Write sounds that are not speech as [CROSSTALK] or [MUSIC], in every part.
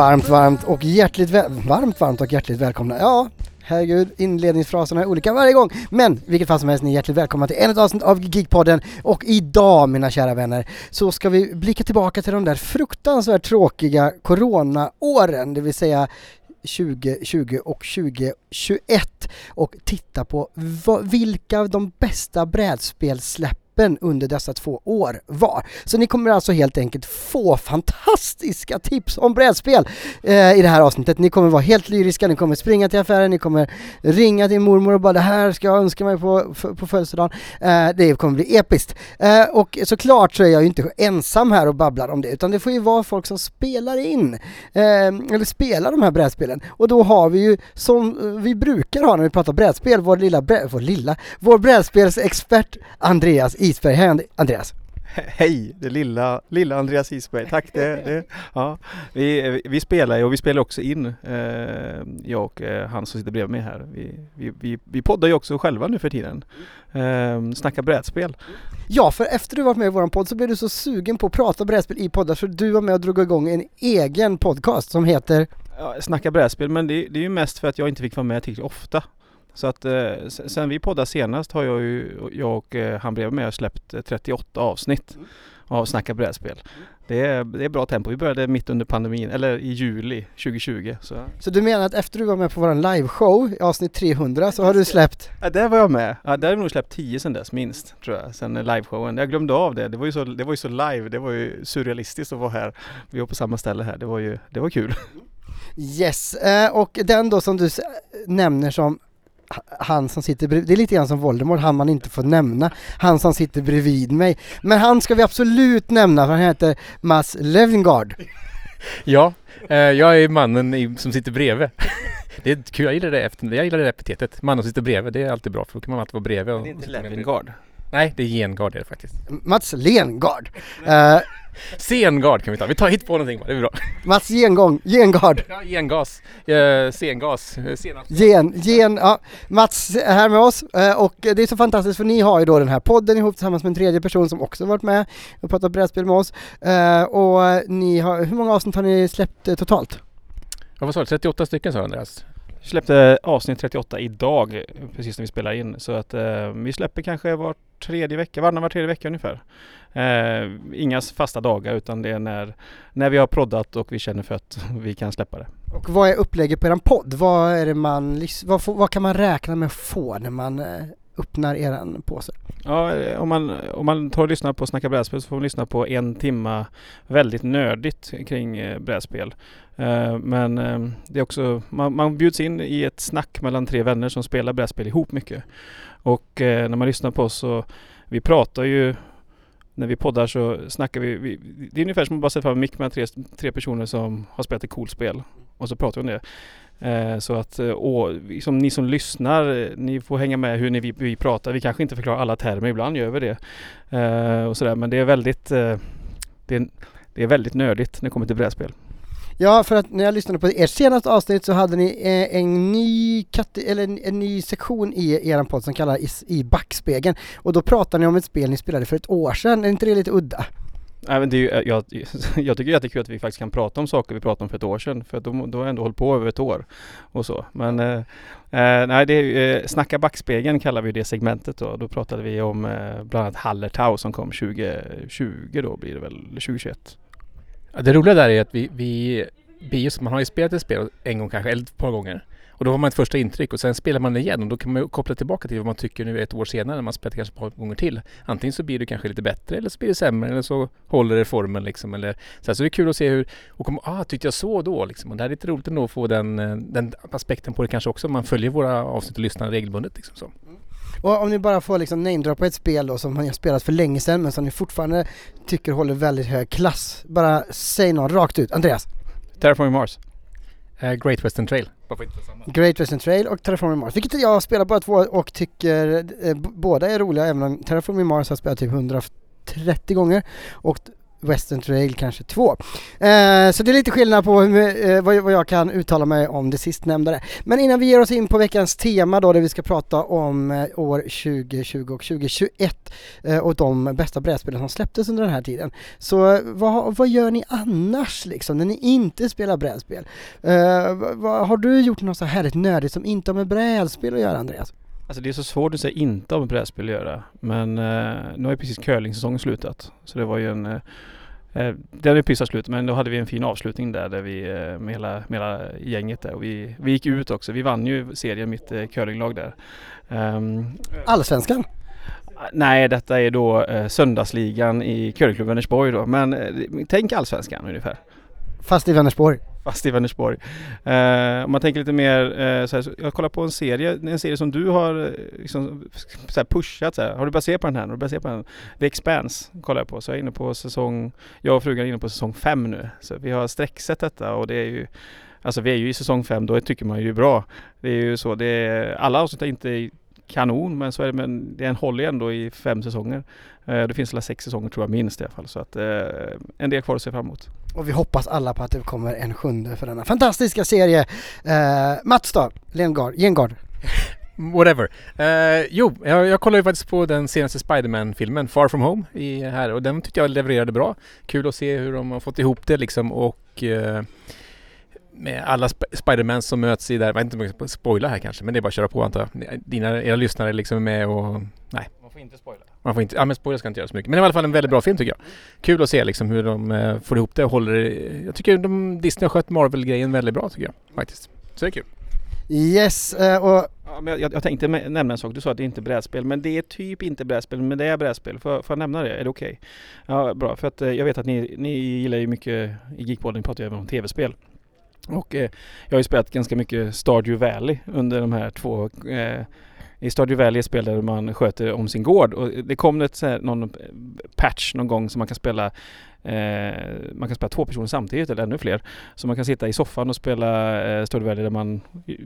varmt, varmt och hjärtligt väl... Varmt, varmt och hjärtligt välkomna. Ja, herregud, inledningsfraserna är olika varje gång. Men vilket fall som helst, ni är hjärtligt välkomna till ännu ett avsnitt av Geekpodden. Och idag, mina kära vänner, så ska vi blicka tillbaka till de där fruktansvärt tråkiga coronaåren, det vill säga 2020 och 2021 och titta på vilka de bästa öppen under dessa två år var. Så ni kommer alltså helt enkelt få fantastiska tips om brädspel eh, i det här avsnittet. Ni kommer vara helt lyriska, ni kommer springa till affären, ni kommer ringa till mormor och bara det här ska jag önska mig på, på födelsedagen. Eh, det kommer bli episkt. Eh, och såklart så är jag ju inte ensam här och babblar om det utan det får ju vara folk som spelar in eh, eller spelar de här brädspelen och då har vi ju som vi brukar ha när vi pratar brädspel, vår lilla, vår lilla, vår brädspelsexpert Andreas Isberg. Hej Andreas! Hej, det lilla, lilla Andreas Isberg. Tack! Det, det, ja. vi, vi spelar ju och vi spelar också in, eh, jag och eh, han som sitter bredvid mig här. Vi, vi, vi, vi poddar ju också själva nu för tiden. Eh, snackar brädspel. Ja, för efter du var med i våran podd så blev du så sugen på att prata brädspel i poddar så du var med och drog igång en egen podcast som heter Ja, snacka brädspel, men det, det är ju mest för att jag inte fick vara med tillräckligt ofta. Så att eh, sen vi poddade senast har jag ju, jag och eh, han bredvid mig släppt 38 avsnitt mm. av Snacka brädspel. Det är, det är bra tempo. Vi började mitt under pandemin, eller i juli 2020. Så, så du menar att efter du var med på våran liveshow i avsnitt 300 så har du släppt? Ja, där var jag med. Ja, där har jag nog släppt 10 sen dess minst, tror jag, sen liveshowen. Jag glömde av det. Det var ju så, det var ju så live, det var ju surrealistiskt att vara här. Vi var på samma ställe här. Det var ju, det var kul. Yes, eh, och den då som du nämner som han som sitter bredvid, det är lite grann som Voldemort, han man inte får nämna, han som sitter bredvid mig. Men han ska vi absolut nämna, för han heter Mats Levengard. [LAUGHS] Ja, eh, jag är mannen i, som sitter bredvid. [LAUGHS] Det är kul, jag gillar det, efter, jag gillar det epitetet. Mannen som sitter bredvid, det är alltid bra för då kan man alltid vara bredvid. Och, det är inte Levengard. Nej, det är Gengard är det faktiskt. Mats Lengard. Uh, [LAUGHS] Sengard kan vi ta. Vi tar hit på någonting bara, det är bra. Mats Gengång, Gengard. Ja, gengas. Uh, sengas. Uh, gen, gen, ja. Mats är här med oss uh, och det är så fantastiskt för ni har ju då den här podden ihop tillsammans med en tredje person som också varit med och pratat brädspel med oss. Uh, och ni har, hur många avsnitt har ni släppt totalt? Ja, vad sa du? 38 stycken sa Andreas? släppte avsnitt 38 idag, precis när vi spelar in. Så att eh, vi släpper kanske var tredje vecka, varannan var tredje vecka ungefär. Eh, inga fasta dagar utan det är när, när vi har proddat och vi känner för att [LAUGHS] vi kan släppa det. Och vad är upplägget på er podd? Vad är man, vad, vad kan man räkna med att få när man eh, öppnar eran påse? Ja, om man, om man tar och lyssnar på Snacka brädspel så får man lyssna på en timma väldigt nördigt kring eh, brädspel. Eh, men eh, det är också, man, man bjuds in i ett snack mellan tre vänner som spelar brädspel ihop mycket. Och när man lyssnar på oss så, vi pratar ju när vi poddar så snackar vi, vi det är ungefär som att bara sätta fram en mick med tre, tre personer som har spelat ett coolt spel och så pratar vi om det. Eh, så att eh, och, liksom, ni som lyssnar, eh, ni får hänga med hur ni, vi, vi pratar. Vi kanske inte förklarar alla termer, ibland gör vi det. Eh, och sådär. Men det är väldigt eh, det, är, det är väldigt nördigt när det kommer till brädspel. Ja, för att när jag lyssnade på ert senaste avsnitt så hade ni eh, en ny eller en, en, ny sektion i er podd som kallar i, backspegeln. Och då pratade ni om ett spel ni spelade för ett år sedan. Är inte det lite udda? Nej, men det är ju, eh, jag, [LAUGHS] jag tycker att det är kul att vi faktiskt kan prata om saker vi pratade om för ett år sedan. För då, då har jag ändå hållit på över ett år och så. Men eh, eh, nej, det är, eh, Snacka backspegeln kallar vi det segmentet då. Då pratade vi om eh, bland annat Hallertau som kom 2020 då blir det väl, 2021. Ja, det roliga där är att vi, vi bios, man har ju spelat ett spel en gång kanske, eller ett par gånger. Och då har man ett första intryck och sen spelar man det igen och då kan man koppla tillbaka till vad man tycker nu ett år senare när man spelat kanske ett par gånger till. Antingen så blir det kanske lite bättre eller så blir det sämre eller så håller det formen liksom. Eller, så, så det är kul att se hur, och kom, ah, tyckte jag så då liksom. Och det är lite roligt ändå att få den, eh, den aspekten på det kanske också. Man följer våra avsnitt och lyssnar regelbundet liksom så. Mm. Och om ni bara får liksom namedroppa ett spel då som ni har spelat för länge sedan men som ni fortfarande tycker håller väldigt hög klass. Bara säg något rakt ut. Andreas? Terraforming Mars. Uh, Great Western Trail. Great Western Trail och Terraforming Mars. Vilket jag har spelat båda två och tycker eh, båda är roliga även om Terraforming Mars har spelat typ 130 gånger och Western Trail kanske 2. Eh, så det är lite skillnad på hur, eh, vad, vad jag kan uttala mig om det sistnämnda. Men innan vi ger oss in på veckans tema då, där vi ska prata om eh, år 2020 och 2021 eh, och de bästa brädspelen som släpptes under den här tiden. Så eh, vad, vad gör ni annars liksom, när ni inte spelar brädspel? Eh, vad, vad, har du gjort något så härligt nördigt som inte har med brädspel att göra Andreas? Alltså det är så svårt att säga inte om brädspel att göra. Men eh, nu har ju precis curlingsäsongen slutat. Så det var ju en... Eh, eh den är precis slut men då hade vi en fin avslutning där, där vi eh, med, hela, med hela gänget där. Och vi, vi gick ut också. Vi vann ju serien, mitt eh, curlinglag där. Um, Allsvenskan? Nej, detta är då eh, söndagsligan i curlingklubben Vänersborg då. Men eh, tänk allsvenskan ungefär. Fast i Vänersborg? fast i Vänersborg. Eh, om man tänker lite mer eh, så här, jag kollar på en serie, en serie som du har eh, liksom, så här pushat så här. Har du börjat se på den här? Har du börjat se på den? The Expanse kollar jag på. Så jag är inne på säsong, jag och frugan är inne på säsong fem nu. Så vi har sträcksett detta och det är ju Alltså vi är ju i säsong fem, då tycker man ju bra. Det är ju så, det är, alla avsnitt är inte kanon men så är det, men det håller ju ändå i fem säsonger. Eh, det finns alla sex säsonger tror jag minst i alla fall så att eh, en del kvar att se fram emot. Och vi hoppas alla på att det kommer en sjunde för denna fantastiska serie. Eh, Mats då? Lengard, Gengard? [LAUGHS] Whatever. Uh, jo, jag, jag kollade ju faktiskt på den senaste Spiderman-filmen, Far From Home, i, här och den tyckte jag levererade bra. Kul att se hur de har fått ihop det liksom och uh, med alla Sp Spidermans som möts i där, jag vet inte om jag ska spoila här kanske, men det är bara att köra på antar jag. Dina, era lyssnare liksom är med och, nej. Man får inte spoila. Man får inte, ja men spoila ska inte göra så mycket. Men det var i alla fall en väldigt bra film tycker jag. Kul att se liksom hur de uh, får ihop det och håller Jag tycker de, Disney har skött Marvel-grejen väldigt bra tycker jag faktiskt. Så det är kul. Yes, uh, och... Ja, men jag, jag tänkte nämna en sak. Du sa att det inte är brädspel, men det är typ inte brädspel, men det är brädspel. Får, får jag nämna det? Är det okej? Okay? Ja, bra. För att uh, jag vet att ni, ni gillar ju mycket, i Geekpodden pratar ju även om tv-spel. Och eh, jag har ju spelat ganska mycket Stardew Valley under de här två eh, i Stardew Valley är spel där man sköter om sin gård och det kom ett, så här, någon patch någon gång som man kan spela Eh, man kan spela två personer samtidigt eller ännu fler. Så man kan sitta i soffan och spela eh, Stardew Valley där man,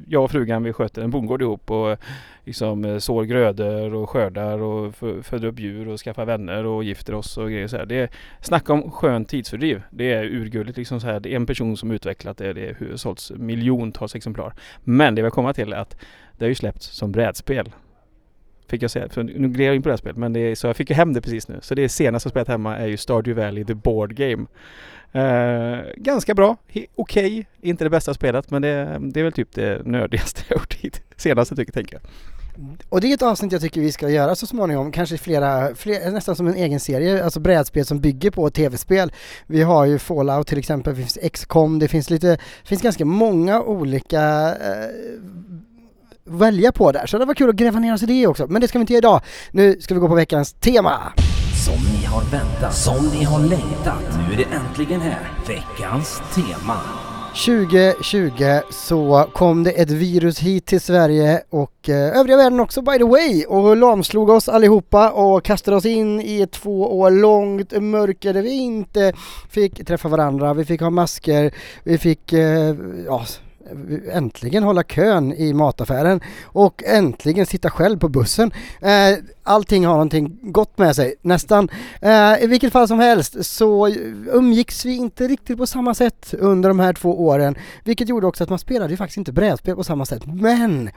jag och frugan vi sköter en bondgård ihop och liksom eh, sår grödor och skördar och föder upp djur och skaffar vänner och gifter oss och grejer så här. Det är, snacka om skönt tidsfördriv. Det är urgulligt liksom så här. Det är en person som utvecklat det. Det har sålts miljontals exemplar. Men det vi komma till är att det har ju släppts som brädspel Fick jag säga, för nu gled jag in på det här spelet men det är, så jag fick ju hem det precis nu. Så det senaste spelet hemma är ju Stardew Valley The Board Game. Eh, ganska bra, okej, okay. inte det bästa spelet men det, det, är väl typ det nördigaste jag gjort hit. [LAUGHS] Senaste tycker, tänker jag. Och det är ett avsnitt jag tycker vi ska göra så småningom, kanske flera, flera nästan som en egen serie, alltså brädspel som bygger på tv-spel. Vi har ju Fallout till exempel, det finns XCOM, det finns lite, det finns ganska många olika eh, välja på där. Så det var kul att gräva ner oss i det också. Men det ska vi inte göra idag. Nu ska vi gå på veckans tema. Som ni har väntat, som ni har längtat. Nu är det äntligen här. Veckans tema. 2020 så kom det ett virus hit till Sverige och eh, övriga världen också by the way och lamslog oss allihopa och kastade oss in i ett två år långt mörker där vi inte fick träffa varandra, vi fick ha masker, vi fick eh, ja, äntligen hålla kön i mataffären och äntligen sitta själv på bussen. Eh, allting har någonting gott med sig, nästan. Eh, I vilket fall som helst så umgicks vi inte riktigt på samma sätt under de här två åren, vilket gjorde också att man spelade ju faktiskt inte brädspel på samma sätt. Men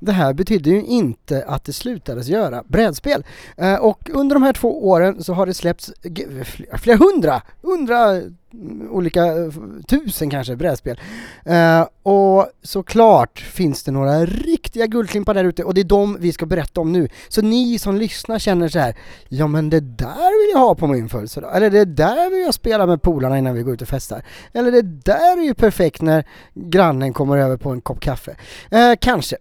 det här betyder ju inte att det slutades göra brädspel. Eh, och under de här två åren så har det släppts flera hundra, hundra mm, olika, tusen kanske brädspel. Eh, och såklart finns det några riktiga guldklimpar där ute och det är de vi ska berätta om nu. Så ni som lyssnar känner så här, ja men det där vill jag ha på min födelsedag, eller det där vill jag spela med polarna innan vi går ut och festar. Eller det där är ju perfekt när grannen kommer över på en kopp kaffe. Eh, kanske.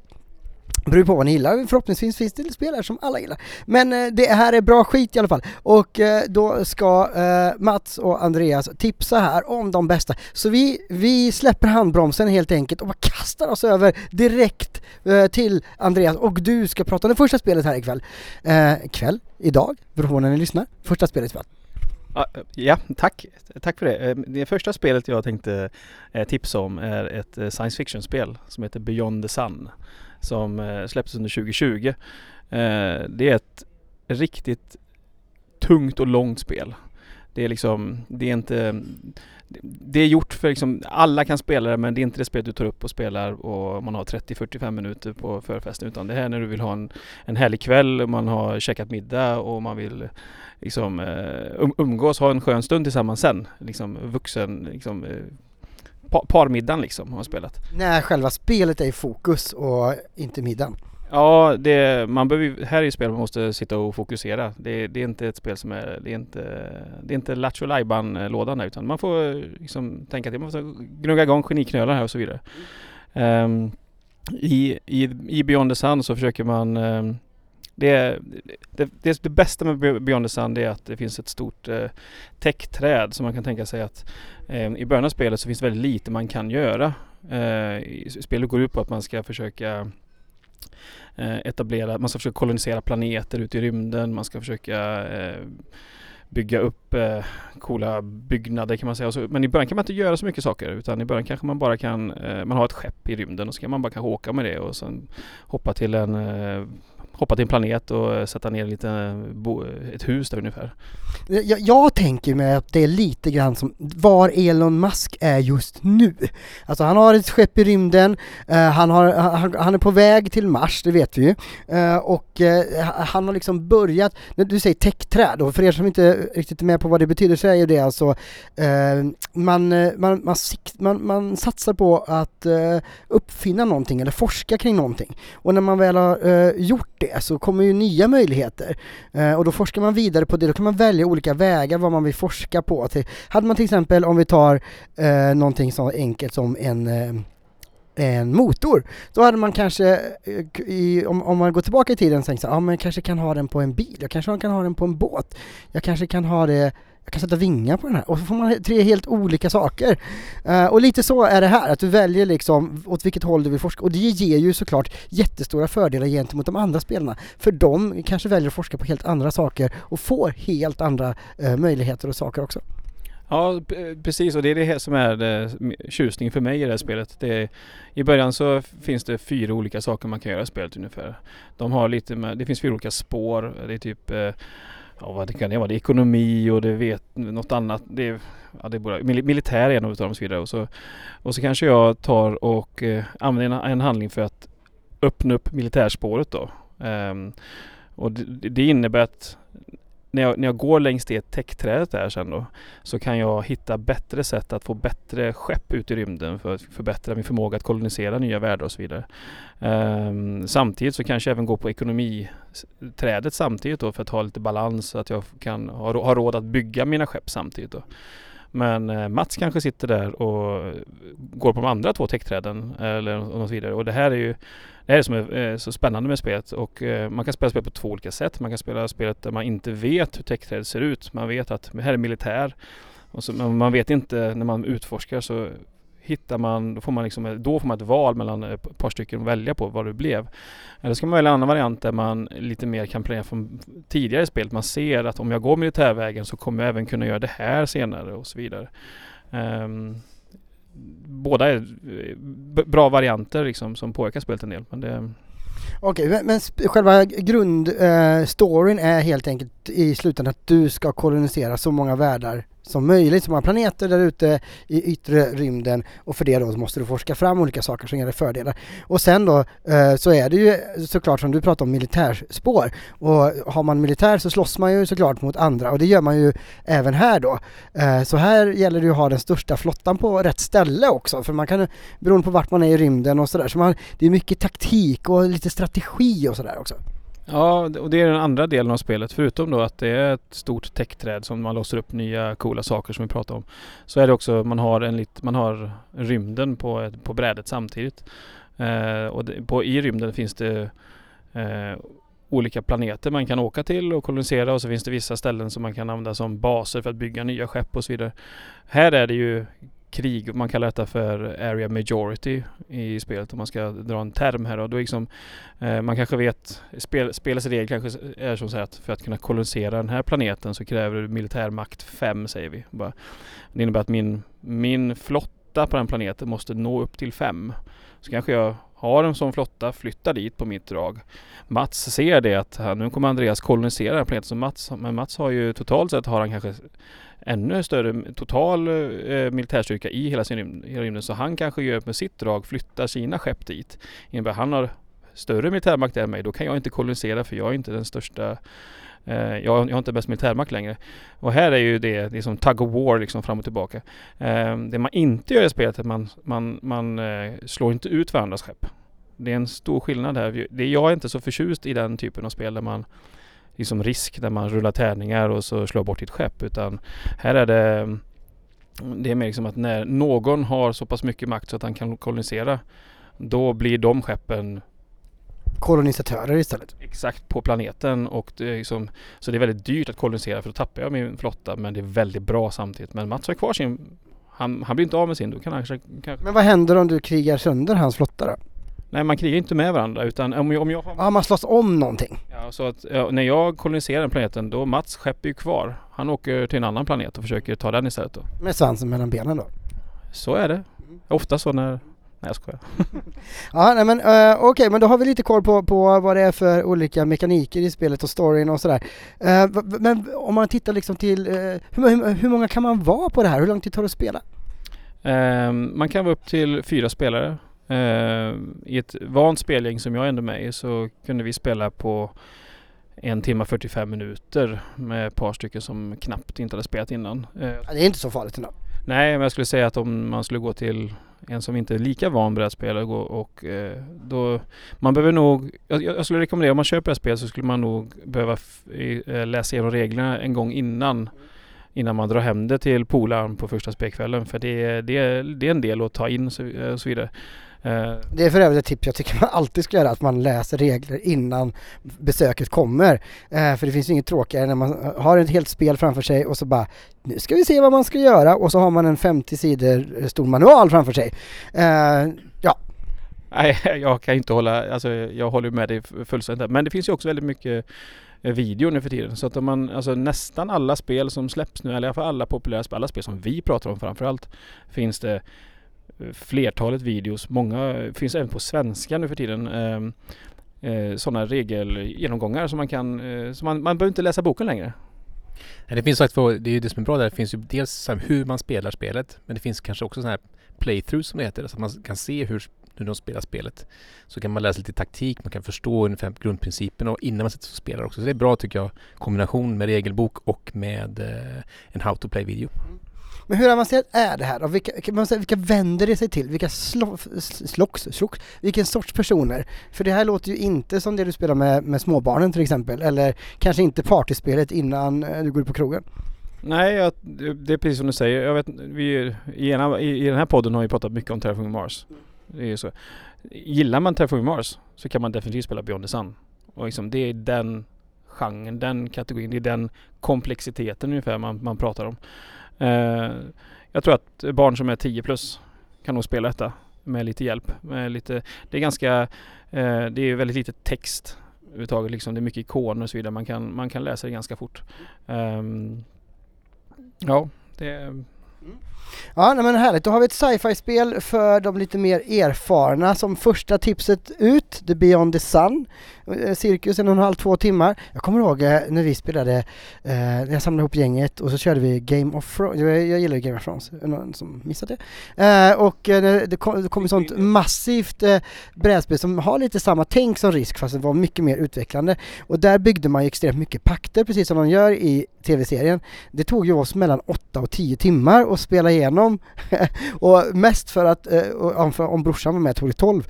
Beror på vad ni gillar, förhoppningsvis finns det spel här som alla gillar. Men eh, det här är bra skit i alla fall. Och eh, då ska eh, Mats och Andreas tipsa här om de bästa. Så vi, vi släpper handbromsen helt enkelt och bara kastar oss över direkt eh, till Andreas. Och du ska prata om det första spelet här ikväll. Eh, kväll, idag, beroende på när ni lyssnar. Första spelet ikväll. Ja, tack. Tack för det. Eh, det första spelet jag tänkte eh, tipsa om är ett eh, science fiction-spel som heter Beyond the Sun som eh, släpptes under 2020. Eh, det är ett riktigt tungt och långt spel. Det är liksom, det är inte det är gjort för liksom, alla kan spela det men det är inte det spelet du tar upp och spelar och man har 30-45 minuter på förfesten utan det här är när du vill ha en, en härlig kväll, man har käkat middag och man vill liksom eh, um-, umgås, ha en skön stund tillsammans sen. Liksom vuxen, liksom eh, parmiddagen liksom har man spelat. När själva spelet är i fokus och inte middagen. Ja, det, man behöver, här är ju spel man måste sitta och fokusera. Det, det är inte ett spel som är, det är inte, det är inte Lattjo lådan där utan man får liksom tänka till, man får gnugga igång geniknölar här och så vidare. Ehm, i, i, I Beyond the Sun så försöker man ehm, det, det, det, det bästa med Beyond the Sun är att det finns ett stort eh, täckträd som man kan tänka sig att eh, i början av spelet så finns det väldigt lite man kan göra. Eh, spelet går ut på att man ska försöka eh, etablera, man ska försöka kolonisera planeter ute i rymden, man ska försöka eh, bygga upp eh, coola byggnader kan man säga. Så, men i början kan man inte göra så mycket saker utan i början kanske man bara kan, eh, man har ett skepp i rymden och så kan man bara kanske åka med det och sen hoppa till en eh, hoppa till en planet och sätta ner lite, eh, bo, ett hus där ungefär. Jag, jag tänker mig att det är lite grann som var Elon Musk är just nu. Alltså han har ett skepp i rymden, eh, han, har, han, han är på väg till Mars, det vet vi ju. Eh, och han har liksom börjat, när du säger täckträd, och för er som inte riktigt är med på vad det betyder så är ju det alltså man, man, man, sikt, man, man satsar på att uppfinna någonting eller forska kring någonting. Och när man väl har gjort det så kommer ju nya möjligheter. Eh, och då forskar man vidare på det, då kan man välja olika vägar vad man vill forska på. Till, hade man till exempel, om vi tar eh, någonting så enkelt som en eh, en motor. Då hade man kanske, eh, i, om, om man går tillbaka i tiden, tänkt så här, ja men jag kanske kan ha den på en bil, jag kanske kan ha den på en båt, jag kanske kan ha det jag kan sätta vingar på den här och så får man tre helt olika saker. Uh, och lite så är det här, att du väljer liksom åt vilket håll du vill forska och det ger ju såklart jättestora fördelar gentemot de andra spelarna. För de kanske väljer att forska på helt andra saker och får helt andra uh, möjligheter och saker också. Ja, precis och det är det här som är det, tjusningen för mig i det här spelet. Det är, I början så finns det fyra olika saker man kan göra i spelet ungefär. De har lite med, det finns fyra olika spår. Det är typ eh, Ja vad det kan det vara? Det är ekonomi och det vet något annat. Det är, ja, det är bara, militär är en av dem och så vidare. Och så, och så kanske jag tar och eh, använder en, en handling för att öppna upp militärspåret då. Um, och det, det innebär att när jag, när jag går längs det täckträdet där sen då så kan jag hitta bättre sätt att få bättre skepp ut i rymden för att förbättra min förmåga att kolonisera nya världar och så vidare. Um, samtidigt så kanske jag även går på ekonomiträdet samtidigt då för att ha lite balans så att jag kan ha, ha råd att bygga mina skepp samtidigt då. Men eh, Mats kanske sitter där och går på de andra två täckträden eller något vidare och det här är ju det här är som är eh, så spännande med spelet och eh, man kan spela spelet på två olika sätt. Man kan spela spelet där man inte vet hur täckträdet ser ut. Man vet att det här är militär. Och så, men man vet inte när man utforskar så hittar man, då får man, liksom, då får man ett val mellan ett par stycken att välja på vad det blev. Eller ska man välja en annan variant där man lite mer kan planera från tidigare i spelet. Man ser att om jag går militärvägen så kommer jag även kunna göra det här senare och så vidare. Um, båda är bra varianter liksom som påverkar spelet en del. Men det, Okej, men, men själva grundstoryn eh, är helt enkelt i slutändan att du ska kolonisera så många världar som möjligt, så många planeter där ute i yttre rymden och för det då måste du forska fram olika saker som ger dig fördelar. Och sen då eh, så är det ju såklart som du pratar om militärspår och har man militär så slåss man ju såklart mot andra och det gör man ju även här då. Eh, så här gäller det ju att ha den största flottan på rätt ställe också för man kan beroende på vart man är i rymden och sådär så man, det är mycket taktik och lite strategi och sådär också. Ja, och det är den andra delen av spelet. Förutom då att det är ett stort täckträd som man låser upp nya coola saker som vi pratade om. Så är det också, man har, en lit, man har rymden på, ett- på brädet samtidigt. Eh, och det, på, i rymden finns det eh, olika planeter man kan åka till och kolonisera och så finns det vissa ställen som man kan använda som baser för att bygga nya skepp och så vidare. Här är det ju krig, man kallar detta för area majority i spelet om man ska dra en term här och då liksom Eh, man kanske vet, spel, spelets regel kanske är som så att för att kunna kolonisera den här planeten så kräver du militärmakt 5 säger vi. Bara. Det innebär att min, min flotta på den planeten måste nå upp till 5. Så kanske jag har en sån flotta, flytta dit på mitt drag. Mats ser det att här, nu kommer Andreas kolonisera den här planeten som Mats, men Mats har ju totalt sett har han kanske ännu större total eh, militärstyrka i hela sin rymd, hela rymden så han kanske gör med sitt drag flyttar sina skepp dit. Innebär han har större militärmakt än mig, då kan jag inte kolonisera för jag är inte den största Eh, jag, jag har inte bäst militärmakt längre. Och här är ju det, det är som tug of war liksom fram och tillbaka. Eh, det man inte gör i spelet är att man, man, man eh, slår inte ut varandras skepp. Det är en stor skillnad här. Det, jag är inte så förtjust i den typen av spel där man liksom risk, där man rullar tärningar och så slår bort ditt skepp. Utan här är det det är mer liksom att när någon har så pass mycket makt så att han kan kolonisera då blir de skeppen kolonisatörer istället. Exakt, på planeten och det är liksom, så det är väldigt dyrt att kolonisera för då tappar jag min flotta men det är väldigt bra samtidigt. Men Mats har kvar sin, han, han blir inte av med sin, då kan han kanske, kanske... Men vad händer om du krigar sönder hans flotta då? Nej man krigar inte med varandra utan om jag, om jag har... Ja man slåss om någonting. Ja så att ja, när jag koloniserar den planeten då Mats skepp är ju kvar. Han åker till en annan planet och försöker ta den istället då. Med svansen mellan benen då? Så är det. Ofta så när Nej jag skojar. [LAUGHS] ja, nej, men uh, okej, okay, men då har vi lite koll på, på vad det är för olika mekaniker i spelet och storyn och sådär. Uh, men om man tittar liksom till, uh, hur, hur, hur, många kan man vara på det här? Hur lång tid tar det att spela? Ehm, man kan vara upp till fyra spelare. Ehm, I ett vant spelgäng som jag ändå med i så kunde vi spela på en timme 45 minuter med ett par stycken som knappt inte hade spelat innan. det är inte så farligt ändå. Nej, men jag skulle säga att om man skulle gå till en som inte är lika van brädspel och, och eh, då man behöver nog, jag, jag, skulle rekommendera om man köper ett spel så skulle man nog behöva eh, läsa igenom reglerna en gång innan innan man drar hem det till polaren på första spelkvällen för det, det, det är en del att ta in och så, eh, och så vidare. Eh, det är för övrigt ett tips jag tycker man alltid ska göra, att man läser regler innan besöket kommer. Eh, för det finns ju inget tråkigare när man har ett helt spel framför sig och så bara nu ska vi se vad man ska göra och så har man en 50 sidor stor manual framför sig. Eh, ja. Nej, [LAUGHS] jag kan inte hålla, alltså jag håller med dig fullständigt. Men det finns ju också väldigt mycket video nu för tiden. Så att om man, alltså nästan alla spel som släpps nu, eller i alla fall alla populära spel, alla spel som vi pratar om framförallt, finns det flertalet videos. Många finns även på svenska nu för tiden. Eh, eh, sådana regelgenomgångar som man kan, eh, så man, man behöver inte läsa boken längre. Det finns sagt, det är ju det som är bra där. Det finns ju dels hur man spelar spelet men det finns kanske också sådana här playthroughs som det heter. Så att man kan se hur, hur de spelar spelet. Så kan man läsa lite taktik, man kan förstå ungefär grundprincipen och innan man sätter sig och spelar också. Så det är bra tycker jag, kombination med regelbok och med en how to play video. Mm. Men hur avancerat är det här då? Vilka, vilka vänder det sig till? Vilka slo, slocks, slocks, vilken sorts personer? För det här låter ju inte som det du spelar med, med småbarnen till exempel, eller kanske inte partyspelet innan eh, du går ut på krogen. Nej, jag, det är precis som du säger. Jag vet, vi, i, ena, i, i den här podden har vi pratat mycket om Terraforming Mars. Det är så. Gillar man Terraforming Mars så kan man definitivt spela Beyond the Sun. Och liksom, det är den genren, den kategorin, det är den komplexiteten ungefär man, man pratar om. Eh, jag tror att barn som är 10 plus kan nog spela detta med lite hjälp. Med lite, det är ganska, eh, det är väldigt lite text överhuvudtaget. Liksom. Det är mycket ikoner och så vidare. Man kan, man kan läsa det ganska fort. Um, ja, det, Ja, nej, men härligt. Då har vi ett sci-fi-spel för de lite mer erfarna som första tipset ut, The Beyond the Sun. Eh, cirkus en och en halv, två timmar. Jag kommer ihåg eh, när vi spelade, eh, när jag samlade ihop gänget och så körde vi Game of Thrones. Jag, jag gillar Game of Thrones, någon som missat det? Eh, och eh, det kom, det kom ett sånt massivt eh, brädspel som har lite samma tänk som Risk fast det var mycket mer utvecklande. Och där byggde man ju extremt mycket pakter precis som de gör i tv-serien. Det tog ju oss mellan 8 och 10 timmar att spela igenom [LAUGHS] och mest för att, eh, om, om brorsan var med tog det 12.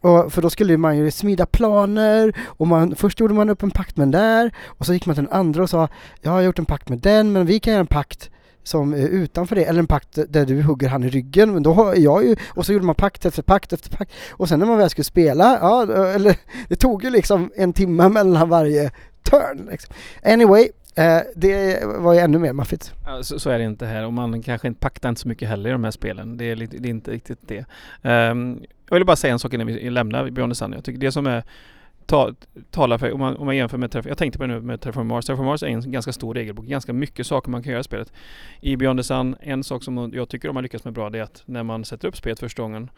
Och för då skulle man ju smida planer och man, först gjorde man upp en pakt med den där och så gick man till den andra och sa jag har gjort en pakt med den men vi kan göra en pakt som är utanför det, eller en pakt där du hugger han i ryggen, men då har jag ju, och så gjorde man pakt efter pakt efter pakt, och sen när man väl skulle spela, ja, eller det tog ju liksom en timme mellan varje turn liksom. Anyway, Eh, det var ju ännu mer maffigt. Ja, så, så, är det inte här och man kanske inte paktar inte så mycket heller i de här spelen. Det är, lite, det är inte riktigt det. Um, jag vill bara säga en sak innan vi lämnar Beyond the Sun. Jag tycker det som är ta, talar för, om man, om man jämför med Terraform, jag tänkte på det nu med Terraform Mars. Terraform Mars är en ganska stor regelbok, ganska mycket saker man kan göra i spelet. I Beyond the Sun, en sak som jag tycker de har lyckats med bra det är att när man sätter upp spelet första gången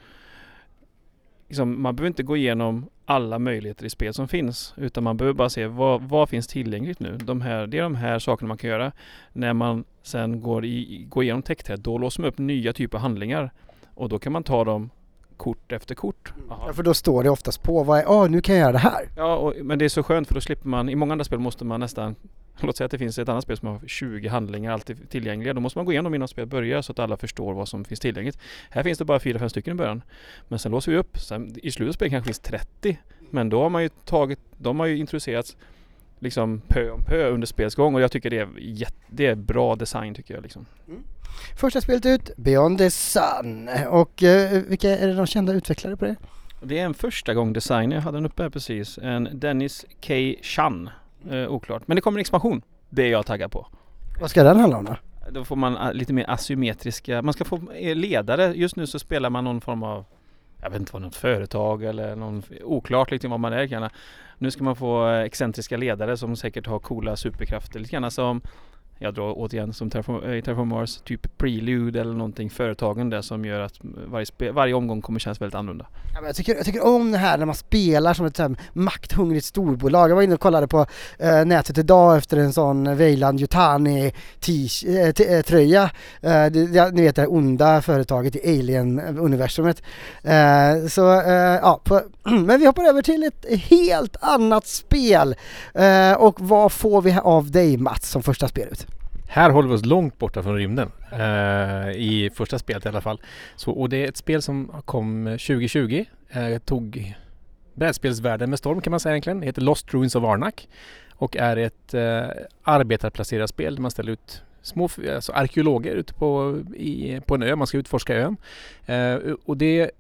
liksom, man behöver inte gå igenom alla möjligheter i spel som finns. Utan man behöver bara se vad, vad finns tillgängligt nu. De här, det är de här sakerna man kan göra. När man sen går, i, går igenom text då låser man upp nya typer av handlingar. Och då kan man ta dem kort efter kort. Ja, för då står det oftast på vad är, åh nu kan jag göra det här. Ja, och, men det är så skönt för då slipper man, i många andra spel måste man nästan [LAUGHS] Låt säga att det finns ett annat spel som har 20 handlingar alltid tillgängliga. Då måste man gå igenom innan spelet börjar så att alla förstår vad som finns tillgängligt. Här finns det bara 4-5 stycken i början. Men sen låser vi upp. Sen, I slutet av spelet kanske finns 30. Men då har man ju tagit, de har ju introducerats liksom pö om pö under spelets gång och jag tycker det är, jätte, det är bra design tycker jag liksom. Första spelet ut, Beyond the Sun. Och eh, vilka är det de kända utvecklare på det? Det är en första gång design, jag hade den uppe här precis. En Dennis K. Chan. Eh, oklart. Men det kommer en expansion. Det är jag taggad på. Vad ska den handla om då? Då får man eh, lite mer asymmetriska, man ska få eh, ledare. Just nu så spelar man någon form av jag vet inte vad något företag eller någon oklart liksom vad man är gärna. Nu ska man få eh, excentriska ledare som säkert har coola superkrafter lite grann som jag drar återigen som Terraform, äh, Terraform Mars, typ Prelude eller någonting, företagen där som gör att varje, spe, varje omgång kommer kännas väldigt annorlunda. Ja, men jag, tycker, jag tycker om det här när man spelar som ett här, makthungrigt storbolag. Jag var inne och kollade på eh, nätet idag efter en sån Weyland Yutani eh, eh, tröja. Eh, det, ni vet det här onda företaget i Alien-universumet. Eh, så ja, på, [CLEARS THROAT] men vi hoppar över till ett helt annat spel. och vad får vi av dig Mats som första spelet? Här håller vi oss långt borta från rymden. Eh, I första spelet i alla fall. Så, och det är ett spel som kom 2020. Eh, tog brädspelsvärlden med storm kan man säga egentligen. Det heter Lost Ruins of Arnak. Och är ett eh, arbetarplacerat spel där man ställer ut små alltså arkeologer ute på, i, på en ö. Man ska utforska ön. Eh, och det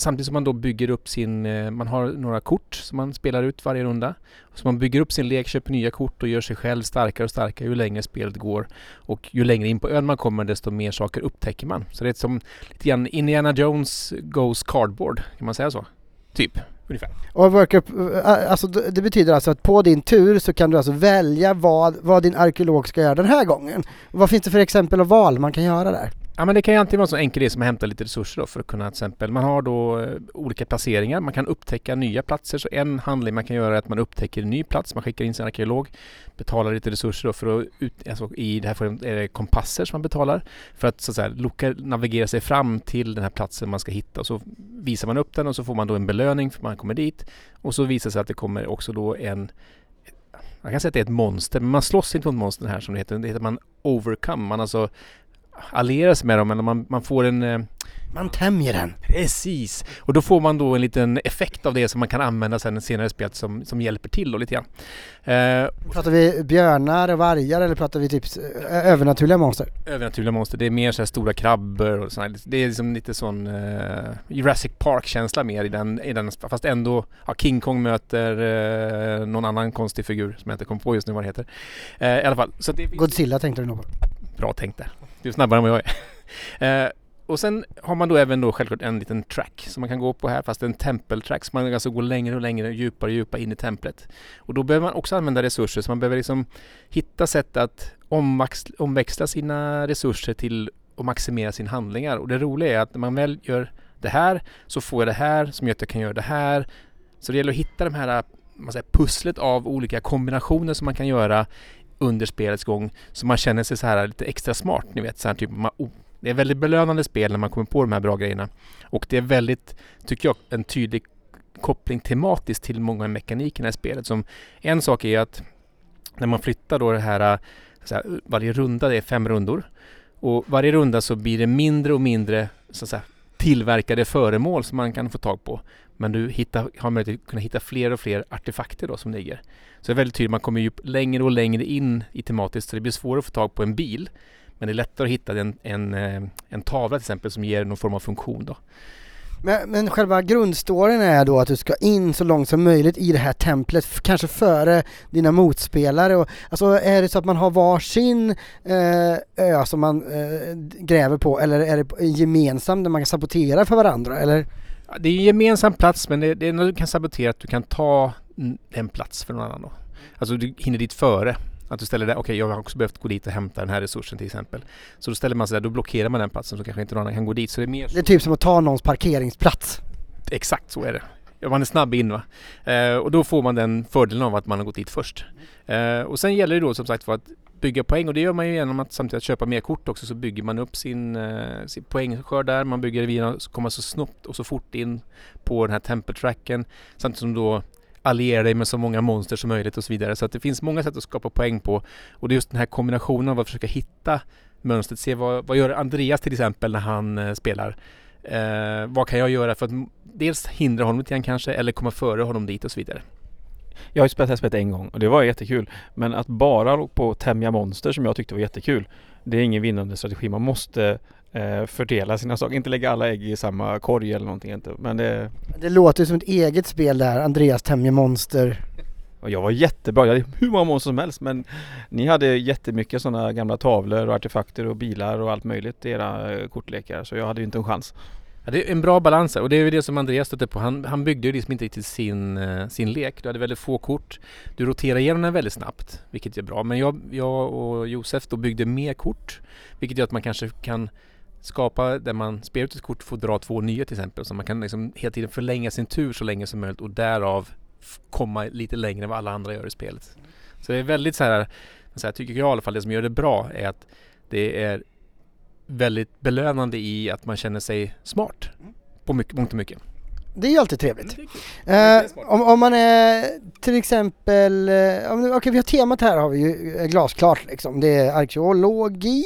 samtidigt som man då bygger upp sin, eh, man har några kort som man spelar ut varje runda. Så man bygger upp sin lek, köper nya kort och gör sig själv starkare och starkare ju längre spelet går. Och ju längre in på ön man kommer desto mer saker upptäcker man. Så det är som lite grann Indiana Jones Goes Cardboard, kan man säga så? Typ. Ungefär. Och workup, eh, eh, alltså det betyder alltså att på din tur så kan du alltså välja vad, vad din arkeolog ska göra den här gången. Vad finns det för exempel och val man kan göra där? Ja men det kan ju antingen vara så enkel idé som att hämta lite resurser då för att kunna till exempel, man har då eh, olika placeringar, man kan upptäcka nya platser. Så en handling man kan göra är att man upptäcker en ny plats, man skickar in sin arkeolog, betalar lite resurser då för att, ut, alltså i det här fallet är det kompasser som man betalar för att så att säga loka, navigera sig fram till den här platsen man ska hitta. Och så visar man upp den och så får man då en belöning för att man kommer dit. Och så visar det sig att det kommer också då en man kan säga att det är ett monster, men man slåss inte mot monster här som det heter. Det heter man overcome. Man alltså allierar sig med dem eller man, man får en... Eh, man tämjer den. Precis! Och då får man då en liten effekt av det som man kan använda sen senare i spelet som, som hjälper till då lite grann. Eh, pratar vi björnar och vargar eller pratar vi typ övernaturliga monster? Övernaturliga monster, det är mer så här stora krabbor och sådär. Det är liksom lite sån uh, Jurassic Park-känsla mer i den, i den, fast ändå ja, King Kong möter uh, någon annan konstig figur som jag inte kommer på just nu vad det heter. Uh, I alla fall. Så det, Godzilla tänkte du nog på. Bra tänkt där. Du är snabbare än vad jag är. [LAUGHS] eh, och sen har man då även då självklart en liten track som man kan gå på här fast en tempeltrack så man kan alltså gå längre och längre, djupare och djupare in i templet. Och då behöver man också använda resurser så man behöver liksom hitta sätt att omväxla sina resurser till att maximera sina handlingar. Och det roliga är att när man väl gör det här så får jag det här som gör att jag kan göra det här. Så det gäller att hitta de här man säger, pusslet av olika kombinationer som man kan göra under spelets gång så man känner sig så här lite extra smart. Ni vet, så här typ, man, oh, det är väldigt belönande spel när man kommer på de här bra grejerna. Och det är väldigt, tycker jag, en tydlig koppling tematiskt till många av mekanikerna i spelet. Som en sak är att när man flyttar då det här, så här varje runda, det är fem rundor. Och varje runda så blir det mindre och mindre så att säga, tillverkade föremål som man kan få tag på. Men du hittar, har möjlighet att kunna hitta fler och fler artefakter då som ligger. Så det är väldigt tydligt, man kommer ju längre och längre in i tematiskt så det blir svårare att få tag på en bil. Men det är lättare att hitta en, en, eh, en tavla till exempel som ger någon form av funktion då. Men, men själva grundstoryn är då att du ska in så långt som möjligt i det här templet, kanske före dina motspelare. Och, alltså är det så att man har varsin eh, ö som man eh, gräver på eller är det gemensam där man kan sabotera för varandra eller? Det är en gemensam plats men det, det är när du kan sabotera att du kan ta en plats för någon annan då. Alltså du hinner dit före. Att du ställer där, okej okay, jag har också behövt gå dit och hämta den här resursen till exempel. Så då ställer man sig där, då blockerar man den platsen så kanske inte någon annan kan gå dit. Så det är mer Det är typ som att ta någons parkeringsplats. Exakt så är det. Ja, man är snabb in va. Eh, och då får man den fördelen av att man har gått dit först. Eh, och sen gäller det då som sagt för att bygga poäng och det gör man ju genom att samtidigt köpa mer kort också så bygger man upp sin, eh, sin poängskörd där. Man bygger via att komma så snabbt och så fort in på den här tempertracken samtidigt som då alliera dig med så många monster som möjligt och så vidare. Så att det finns många sätt att skapa poäng på och det är just den här kombinationen av att försöka hitta mönstret. Se vad, vad gör Andreas till exempel när han eh, spelar? Eh, vad kan jag göra för att dels hindra honom lite grann kanske eller komma före honom dit och så vidare. Jag har ju spelat det här spelet en gång och det var jättekul. Men att bara hålla på att tämja monster som jag tyckte var jättekul. Det är ingen vinnande strategi. Man måste fördela sina saker. Inte lägga alla ägg i samma korg eller någonting. Inte. Men det, Det låter ju som ett eget spel där, Andreas tämjer monster. och jag var jättebra. Jag hade hur många monster som helst. Men ni hade jättemycket sådana gamla tavlor och artefakter och bilar och allt möjligt i era eh, kortlekar. Så jag hade ju inte en chans. Ja, det är en bra balans här och det är ju det som Andreas stötte på. Han, han byggde ju liksom inte riktigt sin, eh, sin lek. Du hade väldigt få kort. Du roterar igenom den väldigt snabbt, vilket är bra. Men jag, jag och Josef då byggde mer kort, vilket gör att man kanske kan skapa där man spelar ut ett kort får dra två nya till exempel. Så man kan liksom hela tiden förlänga sin tur så länge som möjligt och därav komma lite längre än vad alla andra gör i spelet. Så det är väldigt så här, så här tycker jag i alla fall, det som gör det bra är att det är väldigt belönande i att man känner sig smart på mycket, mångt och mycket. Det är ju alltid trevligt. Eh, smart. om, om man är till exempel, eh, okej vi har temat här har vi ju eh, glasklart liksom. Det är arkeologi,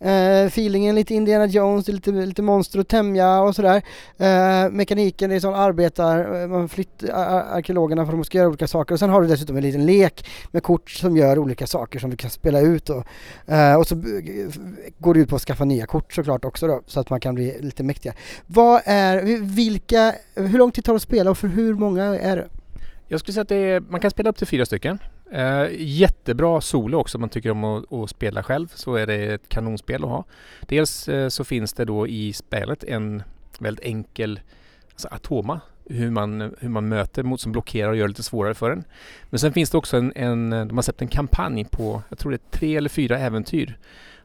eh, feelingen lite Indiana Jones, lite, lite monster att tämja och sådär. Eh, mekaniken, det är sån arbetar, man flyttar ar- arkeologerna för att de ska göra olika saker och sen har du dessutom en liten lek med kort som gör olika saker som du kan spela ut och, och så går det ut på att skaffa nya kort såklart också då så att man kan bli lite mäktigare. Vad är, vilka, hur lång tid tar det att spela och för hur många är det? Jag skulle säga att det är, man kan spela upp till fyra stycken. Eh, jättebra solo också om man tycker om att, att spela själv så är det ett kanonspel att ha. Dels eh, så finns det då i spelet en väldigt enkel alltså atoma hur man, hur man möter mot som blockerar och gör det lite svårare för en. Men sen finns det också en, en de har släppt en kampanj på, jag tror det är tre eller fyra äventyr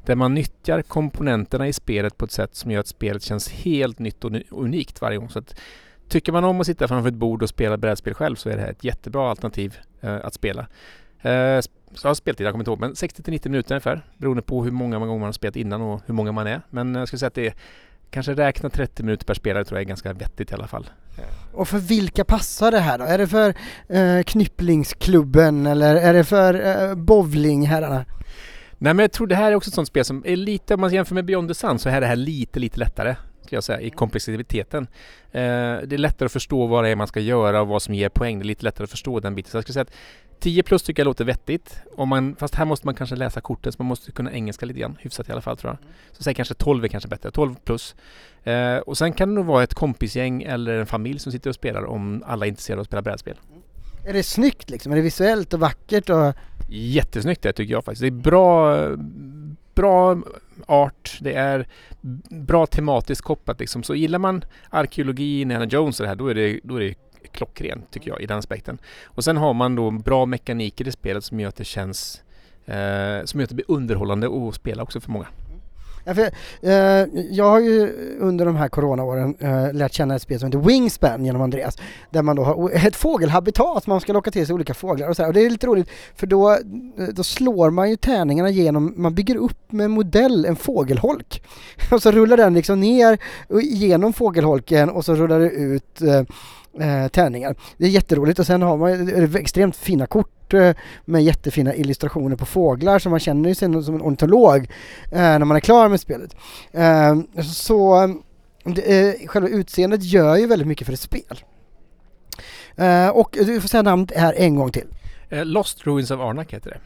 där man nyttjar komponenterna i spelet på ett sätt som gör att spelet känns helt nytt och unikt varje gång. Så att Tycker man om att sitta framför ett bord och spela brädspel själv så är det här ett jättebra alternativ eh, att spela. Eh, så har speltid, jag kommer inte ihåg, men 60-90 minuter ungefär beroende på hur många gånger man har spelat innan och hur många man är. Men jag skulle säga att det är kanske räkna 30 minuter per spelare tror jag är ganska vettigt i alla fall. Och för vilka passar det här då? Är det för eh, Knypplingsklubben eller är det för eh, bowlingherrarna? Nej men jag tror det här är också ett sånt spel som är lite, om man jämför med Beyond the Sun så är det här lite, lite lättare. Ska jag säga, i komplexiteten. Eh, det är lättare att förstå vad det är man ska göra och vad som ger poäng. Det är lite lättare att förstå den biten. Så jag skulle säga att 10 plus tycker jag låter vettigt. Om man, fast här måste man kanske läsa korten så man måste kunna engelska lite grann. Hyfsat i alla fall tror jag. Så säg kanske 12 är kanske bättre. 12 plus. Eh, och sen kan det nog vara ett kompisgäng eller en familj som sitter och spelar om alla är intresserade av att spela brädspel. Är det snyggt liksom? Är det visuellt och vackert? Och... Jättesnyggt det tycker jag faktiskt. Det är bra, bra art. Det är bra tematiskt kopplat liksom. Så gillar man arkeologi, Indiana Jones och det här, då är det, då är det klockrent tycker jag i den aspekten. Och sen har man då bra mekaniker i spelet som gör att det känns eh, som gör att det blir underhållande att spela också för många. Ja, för, eh, jag har ju under de här coronaåren eh, lärt känna ett spel som heter Wingspan genom Andreas. Där man då har ett fågelhabitat, man ska locka till sig olika fåglar och så här. Och det är lite roligt för då, eh, då slår man ju tärningarna genom, man bygger upp med en modell en fågelholk. [LAUGHS] Och så rullar den liksom ner eh, genom fågelholken och så rullar det ut eh, eh, tärningar. Det är jätteroligt och sen har man extremt fina kort eh, med jättefina illustrationer på fåglar så man känner sig som en ornitolog eh, när man är klar med spelet. Eh, så det, eh, själva utseendet gör ju väldigt mycket för ett spel. Och du får säga namnet här en gång till. Lost Ruins of Arnak heter det.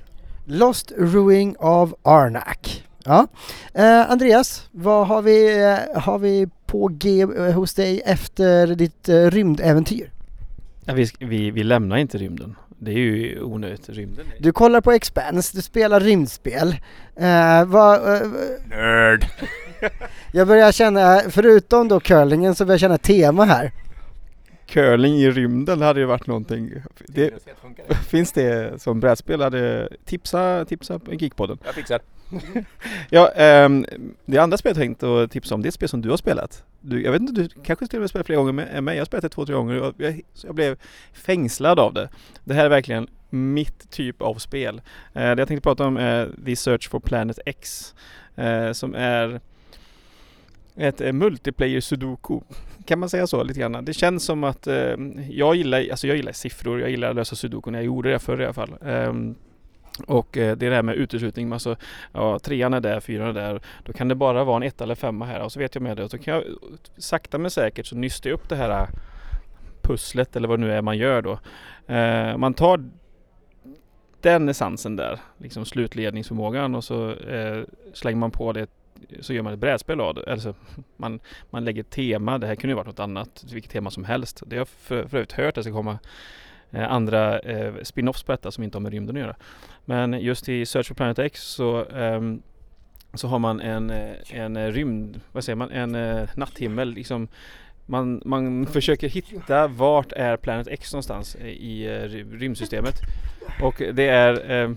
Lost Ruin of Arnak. Ja. Eh, Andreas, vad har vi, eh, har vi på G eh, hos dig efter ditt eh, rymdäventyr? Ja, vi, vi, vi lämnar inte rymden. Det är ju onödigt. Rymden är... Du kollar på Expanse, du spelar rymdspel. Eh, vad, eh, Nörd! [LAUGHS] jag börjar känna, förutom då curlingen så börjar jag känna tema här. Curling i rymden hade ju varit någonting. Det, [LAUGHS] finns det som brädspel? Hade, tipsa, tipsa Geekpodden. Jag fixar. [LAUGHS] Ja, ehm, det andra spelet jag tänkte tipsa om det är ett spel som du har spelat. du, jag vet inte, du kanske till och med spelat flera gånger med mig. Jag har spelat det två, tre gånger och jag, jag blev fängslad av det. Det här är verkligen mitt typ av spel. Eh, det jag tänkte prata om är The Search for Planet X. Eh, som är ett eh, multiplayer sudoku. Kan man säga så lite grann? Det känns som att eh, jag gillar, alltså jag gillar siffror, jag gillar att lösa sudoku när jag gjorde det förr i alla fall. Um, och eh, det är det här med uteslutning, alltså ja, trean är där, fyran är där. Då kan det bara vara en ett eller femma här och så vet jag med det. Och så kan jag sakta men säkert så nysta jag upp det här eh, pusslet eller vad det nu är man gör då. Eh, man tar den essensen där, liksom slutledningsförmågan och så eh, slänger man på det så gör man ett brädspel av det. Alltså, [LAUGHS] man, man lägger tema. Det här kunde ju varit något annat, vilket tema som helst. Det har jag för, för övrigt hört att det ska komma eh, andra eh, spin-offs på detta som inte har med rymden att göra. Men just i Search for Planet X så, eh, så har man en, eh, en eh, rymd, vad säger man, en eh, natthimmel liksom man, man försöker hitta vart är Planet X någonstans eh, i rymdsystemet. Och det är eh,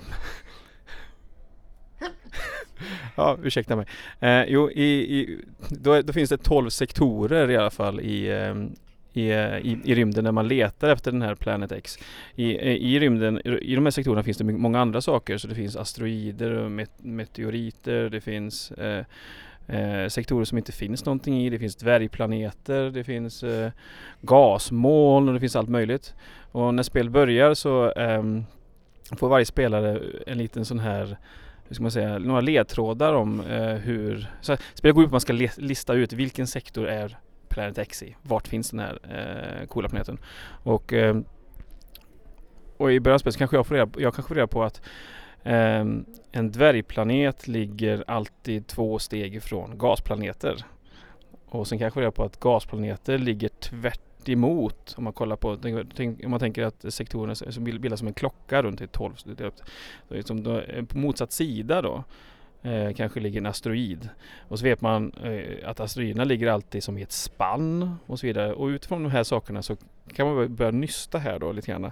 [LAUGHS] [LAUGHS] ja, ursäkta mig. Eh, jo, i, i, då, då, finns det 12 sektorer i alla fall i, ehm, i, i, i rymden när man letar efter den här Planet X. I, i rymden, i de här sektorerna finns det många andra saker. Så det finns asteroider och met, meteoriter, det finns eh, eh, sektorer som inte finns någonting i. Det finns dvärgplaneter, det finns eh, gasmoln och det finns allt möjligt. Och när spel börjar så eh, får varje spelare en liten sån här hur ska man säga, några ledtrådar om eh, hur... Så spelet går ut på att man ska lista ut vilken sektor är Planet X i? Vart finns den här eh, coola planeten? Och, eh, och i början av spelet kanske jag får reda, jag kanske får reda på att eh, en dvärgplanet ligger alltid två steg ifrån gasplaneter. Och sen kanske jag får reda på att gasplaneter ligger tvärt emot om man kollar på, om man tänker att sektorerna bildas som en klocka runt ett 12, liksom då, eh, på motsatt sida då eh, kanske ligger en asteroid. Och så vet man eh, att asteroiderna ligger alltid som i ett spann och så vidare. Och utifrån de här sakerna så kan man börja nysta här då lite grann.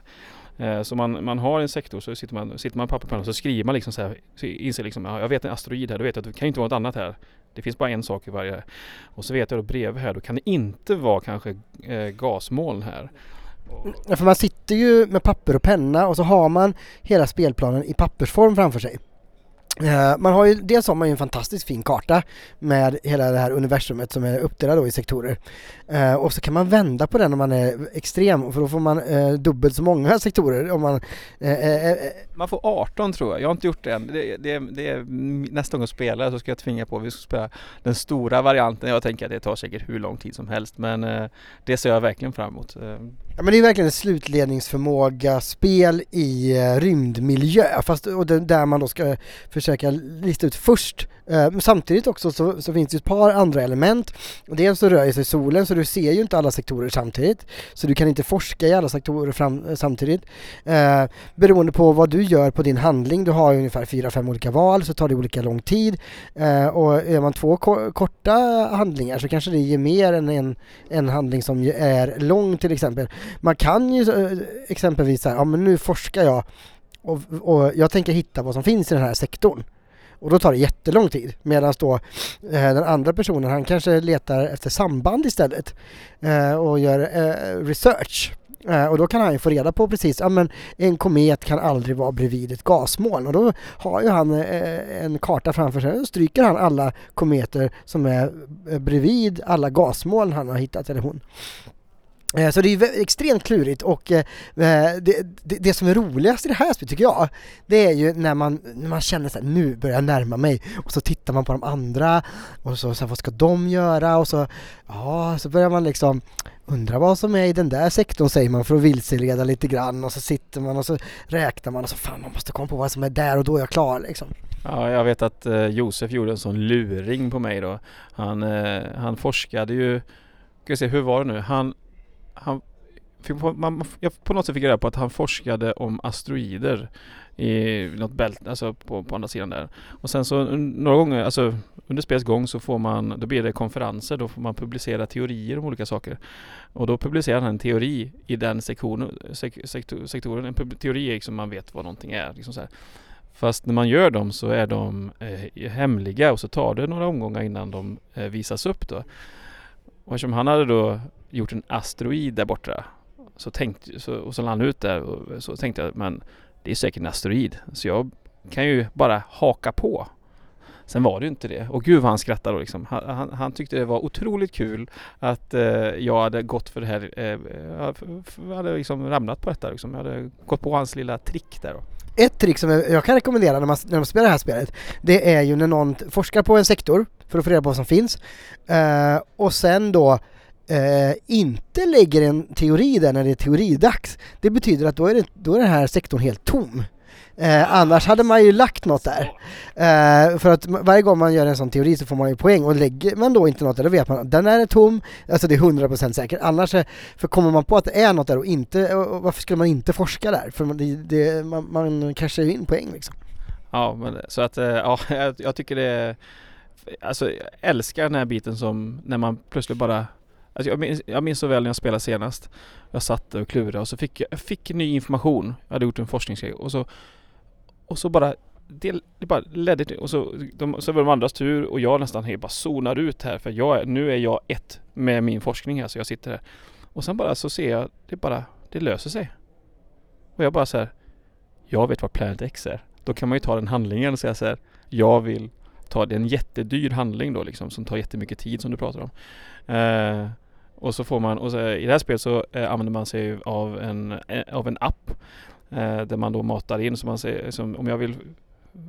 Eh, så man, man har en sektor så sitter man, sitter man papper på och så skriver man liksom så här, så inser liksom, ja, jag vet en asteroid här, då vet jag att det kan inte vara något annat här. Det finns bara en sak i varje. Och så vet jag då bredvid här, då kan det inte vara kanske eh, gasmoln här. Ja, för man sitter ju med papper och penna och så har man hela spelplanen i pappersform framför sig. Eh, man har ju, dels har man ju en fantastiskt fin karta med hela det här universumet som är uppdelat då i sektorer. Eh, och så kan man vända på den om man är extrem för då får man eh, dubbelt så många sektorer om man... Eh, eh, man får 18 tror jag, jag har inte gjort det än. Det, det, det är nästa gång jag spelar så ska jag tvinga på, vi ska spela den stora varianten. Jag tänker att det tar säkert hur lång tid som helst men det ser jag verkligen fram emot. Ja men det är verkligen ett slutledningsförmåga spel i eh, rymdmiljö fast och det, där man då ska försöka lista ut först. Eh, men samtidigt också så, så, finns det ett par andra element. Dels så rör sig solen så du ser ju inte alla sektorer samtidigt. Så du kan inte forska i alla sektorer fram, eh, samtidigt. Eh, beroende på vad du gör på din handling, du har ungefär fyra fem olika val så tar det olika lång tid. Eh, och gör man två ko korta handlingar så kanske det ger mer än en, en handling som är lång till exempel. Man kan ju eh, exempelvis säga, ja men nu forskar jag och, och, jag tänker hitta vad som finns i den här sektorn. Och då tar det jättelång tid. Medan då eh, den andra personen, han kanske letar efter samband istället eh, och gör eh, research. Eh, och då kan han ju få reda på precis, ja men en komet kan aldrig vara bredvid ett gasmoln. Och då har ju han eh, en karta framför sig. Då stryker han alla kometer som är eh, bredvid alla gasmoln han har hittat, eller hon. Eh, så det är extremt klurigt och eh, det, det, det, som är roligast i det här spelet tycker jag, det är ju när man, när man känner att nu börjar jag närma mig och så tittar man på de andra och så, så vad ska de göra och så, ja, så börjar man liksom undra vad som är i den där sektorn säger man för att vilseleda lite grann och så sitter man och så räknar man och så fan man måste komma på vad som är där och då är jag klar liksom. Ja, jag vet att eh, Josef gjorde en sån luring på mig då. Han, han forskade ju, ska jag se, hur var det nu? Han han på, man, jag på något sätt fick reda på att han forskade om asteroider i något bälte, alltså på, på andra sidan där. Och sen så några gånger, alltså under spelets gång så får man, då blir det konferenser, då får man publicera teorier om olika saker. Och då publicerar han en teori i den sektionen, sek, sektor, sektoren, en teori liksom man vet vad någonting är. Liksom så här. Fast när man gör dem så är de eh, hemliga och så tar det några omgångar innan de eh, visas upp då. Och eftersom han hade då gjort en asteroid där borta så tänkte, så, och så la han ut där och så tänkte jag men det är säkert en asteroid så jag kan ju bara haka på. Sen var det ju inte det. Och gud vad han skrattade då liksom. Han, han, han tyckte det var otroligt kul att eh, jag hade gått för det här. Eh, jag hade liksom ramlat på detta liksom. Jag hade gått på hans lilla trick där då. Ett trick som jag kan rekommendera när man, när man spelar det här spelet, det är ju när någon forskar på en sektor för att få reda på vad som finns eh, och sen då eh, inte lägger en teori där när det är teoridags. Det betyder att då är, det, då är den här sektorn helt tom. Eh, annars hade man ju lagt något där. Eh, för att varje gång man gör en sån teori så får man ju poäng och lägger man då inte något där då vet man att den är tom, alltså det är 100% säkert. Annars, är, för kommer man på att det är något där och inte, och, varför skulle man inte forska där? För man, det, det, man, man cashar ju in poäng liksom. Ja, men, så att eh, ja, [LAUGHS] jag, jag tycker det är Alltså jag älskar den här biten som när man plötsligt bara alltså, jag, minns, jag minns så väl när jag spelade senast. Jag satt och klurade och så fick jag, jag fick ny information. Jag hade gjort en forskningsgrej och så Och så bara det, det bara ledde till och så, de, så var det de andras tur och jag nästan helt bara zonar ut här för jag, är- nu är jag ett med min forskning här så jag sitter här. Och sen bara så ser jag det bara Det löser sig. Och jag bara så här Jag vet vad Planet X är. Då kan man ju ta den handlingen och säga så här Jag vill ta det är en jättedyr handling då liksom som tar jättemycket tid som du pratar om. Eh, och så får man, och så, i det här spelet så eh, använder man sig av en, eh, av en app eh, där man då matar in så man ser, liksom, om jag vill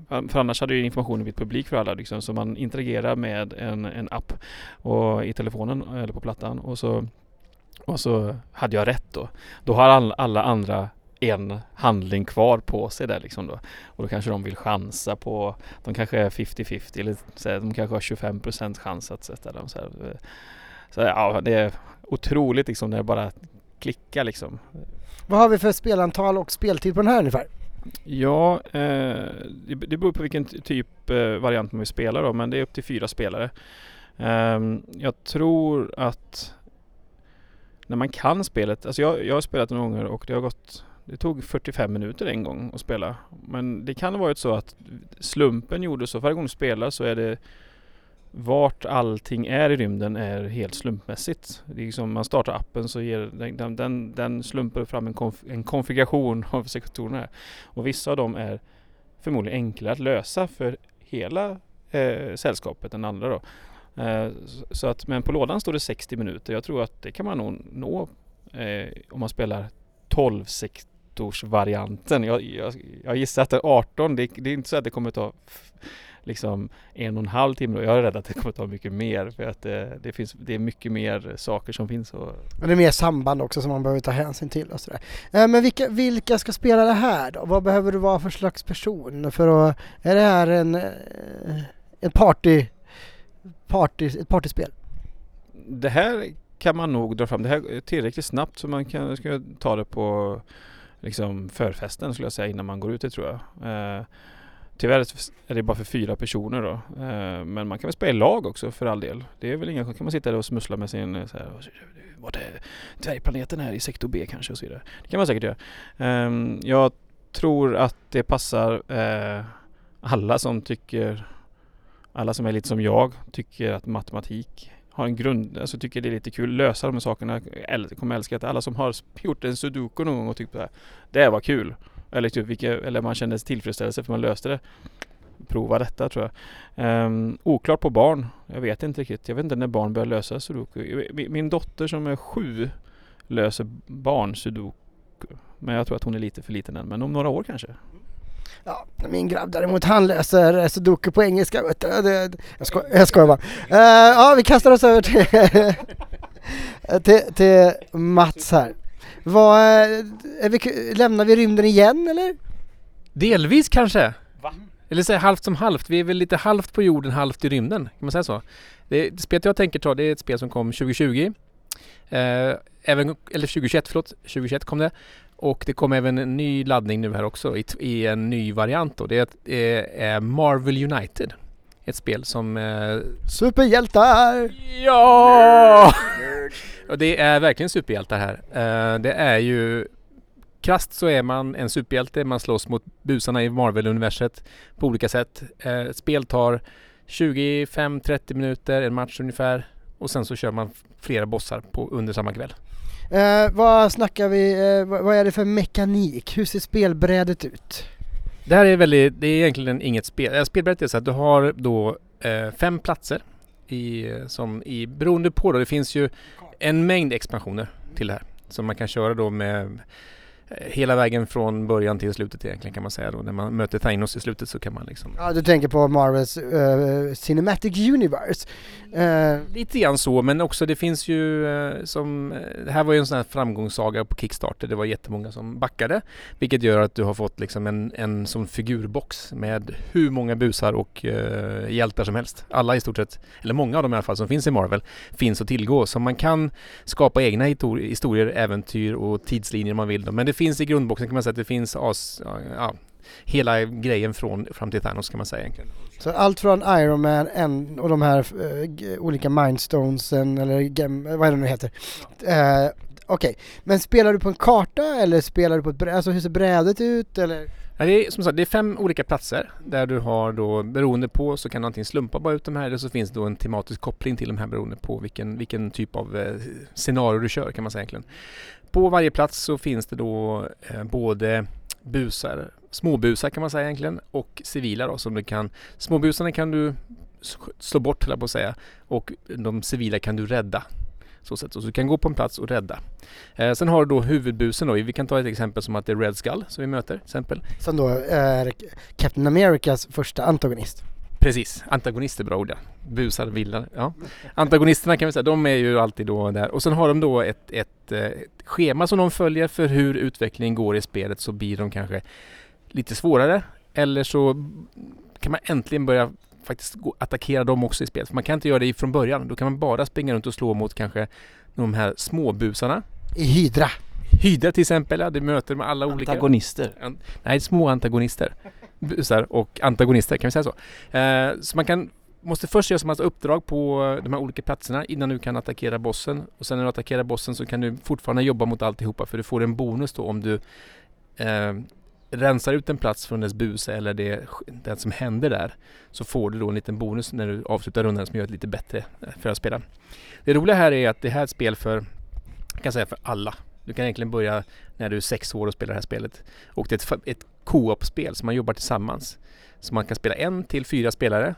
eh, för annars hade ju informationen blivit publik för alla liksom, så man interagerar med en, en app och, i telefonen eller på plattan och så, och så hade jag rätt då. Då har all, alla andra en handling kvar på sig där liksom då. Och då kanske de vill chansa på, de kanske är 50-50 eller så här, de kanske har 25% chans att sätta dem så här. Så ja, det är otroligt liksom när det bara klickar liksom. Vad har vi för spelantal och speltid på den här ungefär? Ja, eh, det, det beror på vilken ty- typ eh, variant man vill spela då, men det är upp till fyra spelare. Ehm, jag tror att när man kan spelet, alltså jag, jag har spelat några gånger och det har gått det tog 45 minuter en gång att spela. Men det kan ha varit så att slumpen gjorde så. Varje gång du spelar så är det vart allting är i rymden är helt slumpmässigt. Det är liksom, man startar appen så ger den, den, den, den slumpar fram en, konf, en konfiguration [LAUGHS] av sektorerna. här. Och vissa av dem är förmodligen enklare att lösa för hela eh, sällskapet än andra då. Eh, så, att, men på lådan står det 60 minuter. Jag tror att det kan man nog nå eh, om man spelar 12 sektorsvarianten. Jag, jag, jag gissar att det är 18. Det, det är inte så att det kommer ta liksom en och en halv timme. Och Jag är rädd att det kommer ta mycket mer för att det, det, finns, det är mycket mer saker som finns. Och, Och det är mer samband också som man behöver ta hänsyn till och sådär. Eh, men vilka, vilka ska spela det här då? Vad behöver du vara för slags person för att... Är det här en... eh, En party... party ett partyspel? det här kan man nog dra fram. Det här är tillräckligt snabbt så man kan ska ta det på liksom förfesten skulle jag säga innan man går ut det tror jag. Eh, tyvärr är det bara för fyra personer då. Eh, men man kan väl spela i lag också för all del. Det är väl inga kan man sitta där och smussla med sin eh, så här, Vart är dvärgplaneten här i sektor B kanske och så vidare. Det kan man säkert göra. Eh, jag tror att det passar eh, alla som tycker alla som är lite som jag tycker att matematik har en grund, alltså tycker det är lite kul att lösa de här sakerna. Äl- kommer älska att alla som har gjort en sudoku någon gång och tyckt att det var kul. Eller, typ, vilka, eller man kände tillfredsställelse för man löste det. Prova detta tror jag. Um, oklart på barn. Jag vet inte riktigt. Jag vet inte när barn börjar lösa sudoku. Min- Min dotter som är sju löser barn sudoku. Men jag tror att hon är lite för liten än. Men om några år kanske. Ja, min grabb däremot han läser sudoku på engelska. vet du. Det, jag, sko jag skojar bara. Eh, ja, vi kastar oss över till, [LAUGHS] till, till Mats här. Vad, eh, är vi, lämnar vi rymden igen eller? Delvis kanske. Va? Eller säga halvt som halvt. Vi är väl lite halvt på jorden, halvt i rymden. Kan man säga så? Det, det spelet jag tänker ta det är ett spel som kom 2020. Eh, även, eller 2021, förlåt. 2021 kom det. Och det kom även en ny laddning nu här också i, i en ny variant då. Det är, det är Marvel United. Ett spel som... Eh, Superhjältar! ja! Och det är verkligen superhjältar här. Eh, det är ju... Krasst så är man en superhjälte. Man slåss mot busarna i Marvel-universet på olika sätt. Eh, ett spel tar 25-30 minuter, en match ungefär. Och sen så kör man flera bossar på, under samma kväll. Eh, vad snackar vi, eh, vad, är det för mekanik? Hur ser spelbrädet ut? Det här är väldigt, det är egentligen inget spel. Äh, spelbrädet är så att du har då eh, fem platser i, som i, beroende på då, det finns ju en mängd expansioner till det här. Som man kan köra då med eh, hela vägen från början till slutet egentligen kan man säga då. När man möter Thanos i slutet så kan man liksom Ja, du tänker på Marvels eh, Cinematic Universe. Eh, Lite grann så, men också det finns ju eh, som... eh, Det här var ju en sån här framgångssaga på Kickstarter. Det var jättemånga som backade. Vilket gör att du har fått liksom en, en sån figurbox med hur många busar och eh, hjältar som helst. Alla i stort sett, eller många av dem i alla fall som finns i Marvel, finns att tillgå. Så man kan skapa egna historier, äventyr och tidslinjer om man vill. Men det finns i grundboxen kan man säga att det finns as, ja, hela grejen från fram till Thanos kan man säga egentligen. så allt från Iron Man en, och de här uh, g- olika Mindstonesen eller gem, vad är det nu heter. Uh, Okej, men spelar du på en karta eller spelar du på ett bräde? Alltså hur ser brädet ut eller? Ja, det är som sagt det är fem olika platser där du har då beroende på så kan du antingen slumpa bara ut de här eller så finns det då en tematisk koppling till de här beroende på vilken, vilken typ av eh, scenario du kör kan man säga egentligen. På varje plats så finns det då eh, både busar, småbusar kan man säga egentligen och civila då som du kan Småbusarna kan du slå bort höll jag på att säga och de civila kan du rädda. Så, sätt. så du kan gå på en plats och rädda. Eh, sen har du då huvudbusen då. Vi kan ta ett exempel som att det är Red Skull som vi möter exempel. Som då är Captain Americas första antagonist. Precis, antagonister bra ord ja. Busar, villar, ja. Antagonisterna kan vi säga, de är ju alltid då där. Och sen har de då ett, ett, eh, ett schema som de följer för hur utvecklingen går i spelet så blir de kanske lite svårare. Eller så kan man äntligen börja faktiskt gå, attackera dem också i spelet. För man kan inte göra det från början. Då kan man bara springa runt och slå mot kanske de här småbusarna. I Hydra. Hydra till exempel, ja, det möter med alla olika... Antagonister. An- Nej, små antagonister. Busar och antagonister, kan vi säga så? Eh, så man kan, måste först göra en massa uppdrag på eh, de här olika platserna innan du kan attackera bossen. Och sen när du attackerar bossen så kan du fortfarande jobba mot alltihopa för du får en bonus då om du eh, rensar ut en plats från dess buse eller det, det som händer där. Så får du då en liten bonus när du avslutar rundan som gör det lite bättre eh, för att spela. Det roliga här är att det här är ett spel för, jag kan säga för alla. Du kan egentligen börja när du är sex år och spelar det här spelet. Och det är ett, ett co-op-spel så man jobbar tillsammans. Så man kan spela en till fyra spelare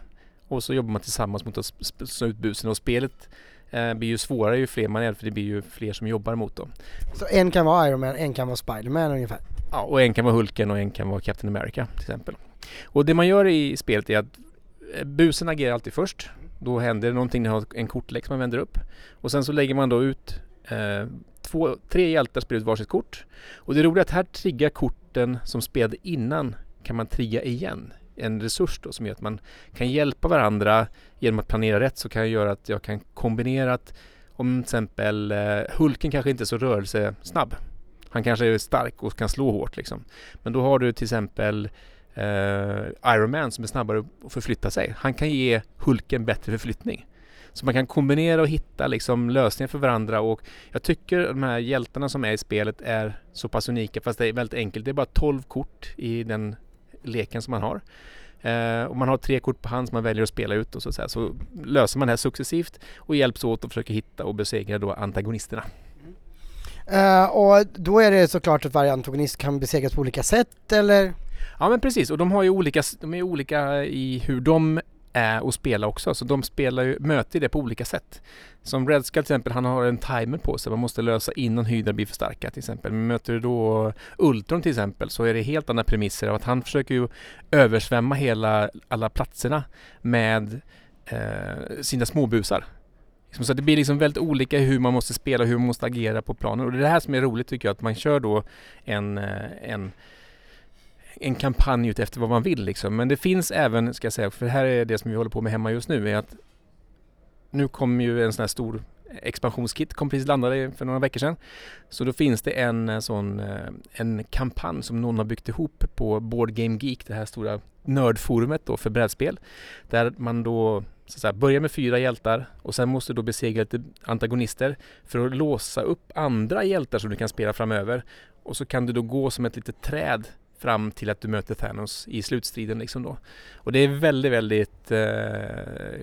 och så jobbar man tillsammans mot att slå ut busen och spelet eh, blir ju svårare ju fler man är för det blir ju fler som jobbar mot dem. Så en kan vara Iron Man, en kan vara Spider-Man ungefär. Ja, och en kan vara Hulken och en kan vara Captain America till exempel. Och det man gör i spelet är att eh, busen agerar alltid först. Då händer det någonting, ni har en kortlek som man vänder upp. Och sen så lägger man då ut eh, två, tre hjältar spelar ut varsitt kort. Och det roliga är att här triggar korten som spelade innan kan man trigga igen. En resurs då som gör att man kan hjälpa varandra genom att planera rätt så kan jag göra att jag kan kombinera att om till exempel eh, Hulken kanske inte är så rörelsesnabb. Han kanske är stark och kan slå hårt liksom. Men då har du till exempel eh, Iron Man som är snabbare att förflytta sig. Han kan ge Hulken bättre förflyttning. Så man kan kombinera och hitta liksom lösningar för varandra och jag tycker de här hjältarna som är i spelet är så pass unika fast det är väldigt enkelt. Det är bara 12 kort i den leken som man har. Eh, och man har tre kort på hand som man väljer att spela ut och så, så, här. så löser man det här successivt och hjälps åt och försöker hitta och besegra då antagonisterna. Eh, och då är det såklart att varje antagonist kan besegras på olika sätt eller? Ja men precis och de har ju olika, de är olika i hur de Eh, och spela också. Så de spelar ju, möter det på olika sätt. Som Red Skull till exempel, han har en timer på sig. Man måste lösa innan Hydra blir för starka till exempel. Men möter du då Ultron till exempel så är det helt andra premisser av att han försöker ju översvämma hela, alla platserna med eh, sina småbusar. Liksom, så det blir liksom väldigt olika hur man måste spela, hur man måste agera på planen. Och det är det här som är roligt tycker jag, att man kör då en, eh, en en kampanj ut efter vad man vill liksom. Men det finns även, ska jag säga, för det här är det som vi håller på med hemma just nu, är att nu kommer ju en sån här stor expansionskit, kom precis landade för några veckor sedan. Så då finns det en eh, sån, eh, en kampanj som någon har byggt ihop på Board Game Geek, det här stora nördforumet då för brädspel. Där man då så att säga, börjar med fyra hjältar och sen måste du då besegra lite antagonister för att låsa upp andra hjältar som du kan spela framöver. Och så kan du då gå som ett litet träd fram till att du möter Thanos i slutstriden liksom då. Och det är väldigt, väldigt eh,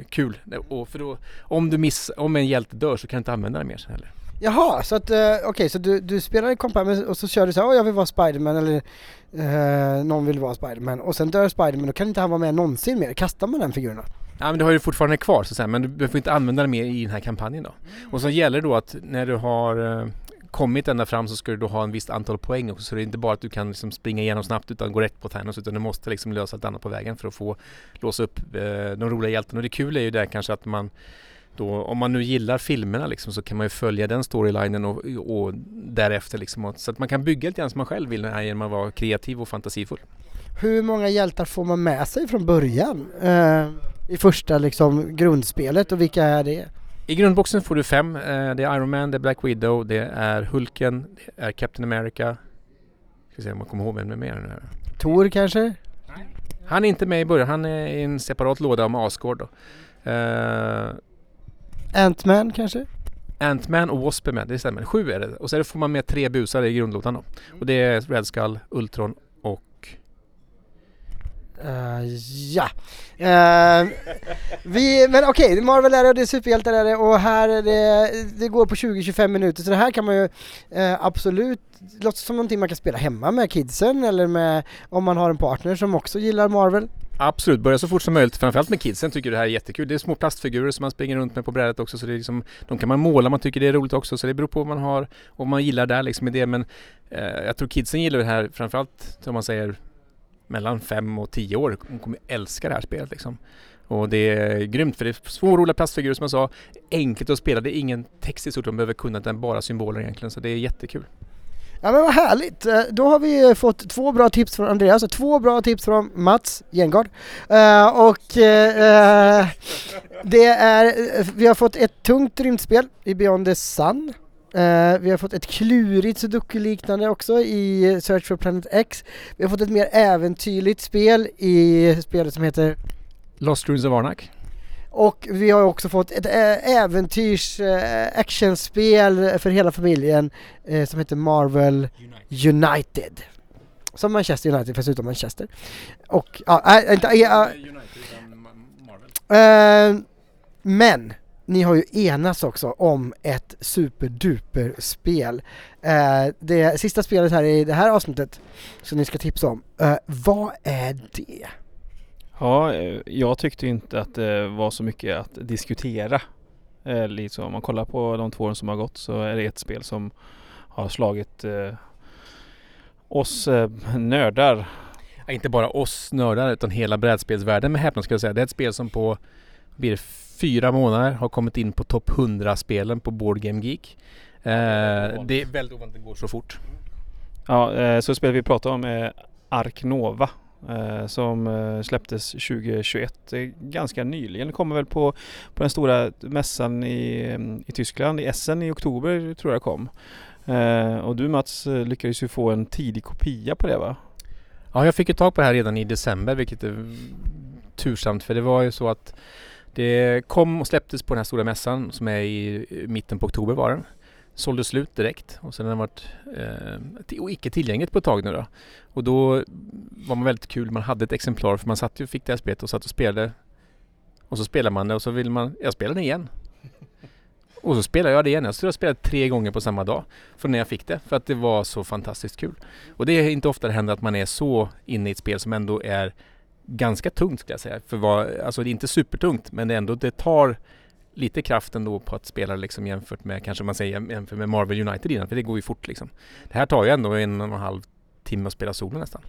kul. Och för då, om du miss, om en hjälte dör så kan du inte använda den mer sen heller. Jaha, så att, eh, okej, så du, du spelar i kompa men- och så kör du så här, "Åh, jag vill vara Spiderman eller eh, någon vill vara Spiderman och sen dör Spiderman, då kan inte han vara med någonsin mer. Kastar man den figuren då? Ja men du har ju fortfarande kvar så att säga, men du får inte använda den mer i den här kampanjen då. Och så gäller det då att när du har eh, kommit ända fram så ska du då ha en visst antal poäng också. Så det är inte bara att du kan liksom springa igenom snabbt utan gå rätt på Thanos utan du måste liksom lösa allt annat på vägen för att få låsa upp eh, de roliga hjältarna. Och det kul är ju där kanske att man då, om man nu gillar filmerna liksom, så kan man ju följa den storylinen och, och därefter liksom. och- Så att man kan bygga lite grann som man själv vill här genom att vara kreativ och fantasifull. Hur många hjältar får man med sig från början? Eh, I första liksom grundspelet och vilka är det? I grundboxen får du fem. Eh, det är Iron Man, det är Black Widow, det är Hulken, det är Captain America. Ska se om man kommer ihåg vem det är mer nu. Tor kanske? Han är inte med i början, han är i en separat låda med Asgård då. Eh, Ant-Man kanske? Ant-Man och Wasp är med, det stämmer. Sju är det. Och sen får man med tre busar i grundlådan då. Och det är Red Skull, Ultron och... Ja. Uh, vi, men okej, Marvel är det och det är superhjältar är det och här är det, det går på 20-25 minuter så det här kan man ju uh, absolut, låter som någonting man kan spela hemma med kidsen eller med om man har en partner som också gillar Marvel. Absolut, börja så fort som möjligt. Framförallt med kidsen tycker det här är jättekul. Det är små plastfigurer som man springer runt med på brädet också. Så det är liksom, de kan man måla, om man tycker det är roligt också. Så det beror på vad man har och vad man gillar där liksom i det. Men eh, jag tror kidsen gillar det här framförallt om man säger mellan fem och tio år. Kommer älska det här spelet liksom. Och det är grymt för det är små roliga plastfigurer som jag sa. Enkelt att spela, det är ingen text i stort de behöver kunna utan bara symboler egentligen. Så det är jättekul. Ja men vad härligt! Eh, då har vi eh, fått två bra tips från Andreas och två bra tips från Mats Gengard. Eh, och det är, vi har fått ett tungt rymdspel i Beyond the Sun. Eh, vi har fått ett klurigt sudoku-liknande också i Search for Planet X. Vi har fått ett mer äventyrligt spel i spelet som heter Lost Ruins of Arnak. och vi har också fått ett ä- äventyrs äh, actionspel för hela familjen eh, som heter Marvel United. Som Manchester United fast utom Manchester. Och, ja, äh, inte, äh, äh, men ni har ju enats också om ett superduper spel. Eh, det sista spelet här i det här avsnittet som ni ska tipsa om. Eh, vad är det? Ja, eh, jag tyckte inte att det var så mycket att diskutera. Eh, Liksom, om man kollar på de två åren som har gått så är det ett spel som har slagit eh, oss eh, nördar. Ja, inte bara oss nördar utan hela brädspelsvärlden med häpnad ska jag säga. Det är ett spel som på blir fyra månader har kommit in på topp 100-spelen på Board Game Geek. Eh, det är väldigt ovanligt att det går så fort. Ja, eh, så spelet vi pratar om är Ark Nova. Eh, som eh, släpptes 2021. Det är ganska nyligen. Det kommer väl på, på den stora mässan i, eh, i Tyskland. I Essen i oktober tror jag det kom. Eh, och du Mats eh, lyckades ju få en tidig kopia på det va? Ja, jag fick ju tag på det här redan i december vilket är tursamt för det var ju så att det kom och släpptes på den här stora mässan som är i mitten på oktober var den. Sålde slut direkt och sen har den varit eh, och icke tillgängligt på ett tag nu då. Och då var man väldigt kul, man hade ett exemplar för man satt ju fick det här spelet och satt och spelade. Och så spelar man det och så vill man, jag spelar det igen. [LAUGHS] Och så spelar jag det igen. Jag tror jag spelade tre gånger på samma dag. Från när jag fick det. För att det var så fantastiskt kul. Och det är inte ofta det händer att man är så inne i ett spel som ändå är ganska tungt skulle jag säga. För vad, alltså det är inte supertungt men det är ändå, det tar lite kraft ändå på att spela liksom jämfört med kanske man säger jämfört med Marvel United innan för det går ju fort liksom. Det här tar ju ändå en och en halv timme att spela solo nästan.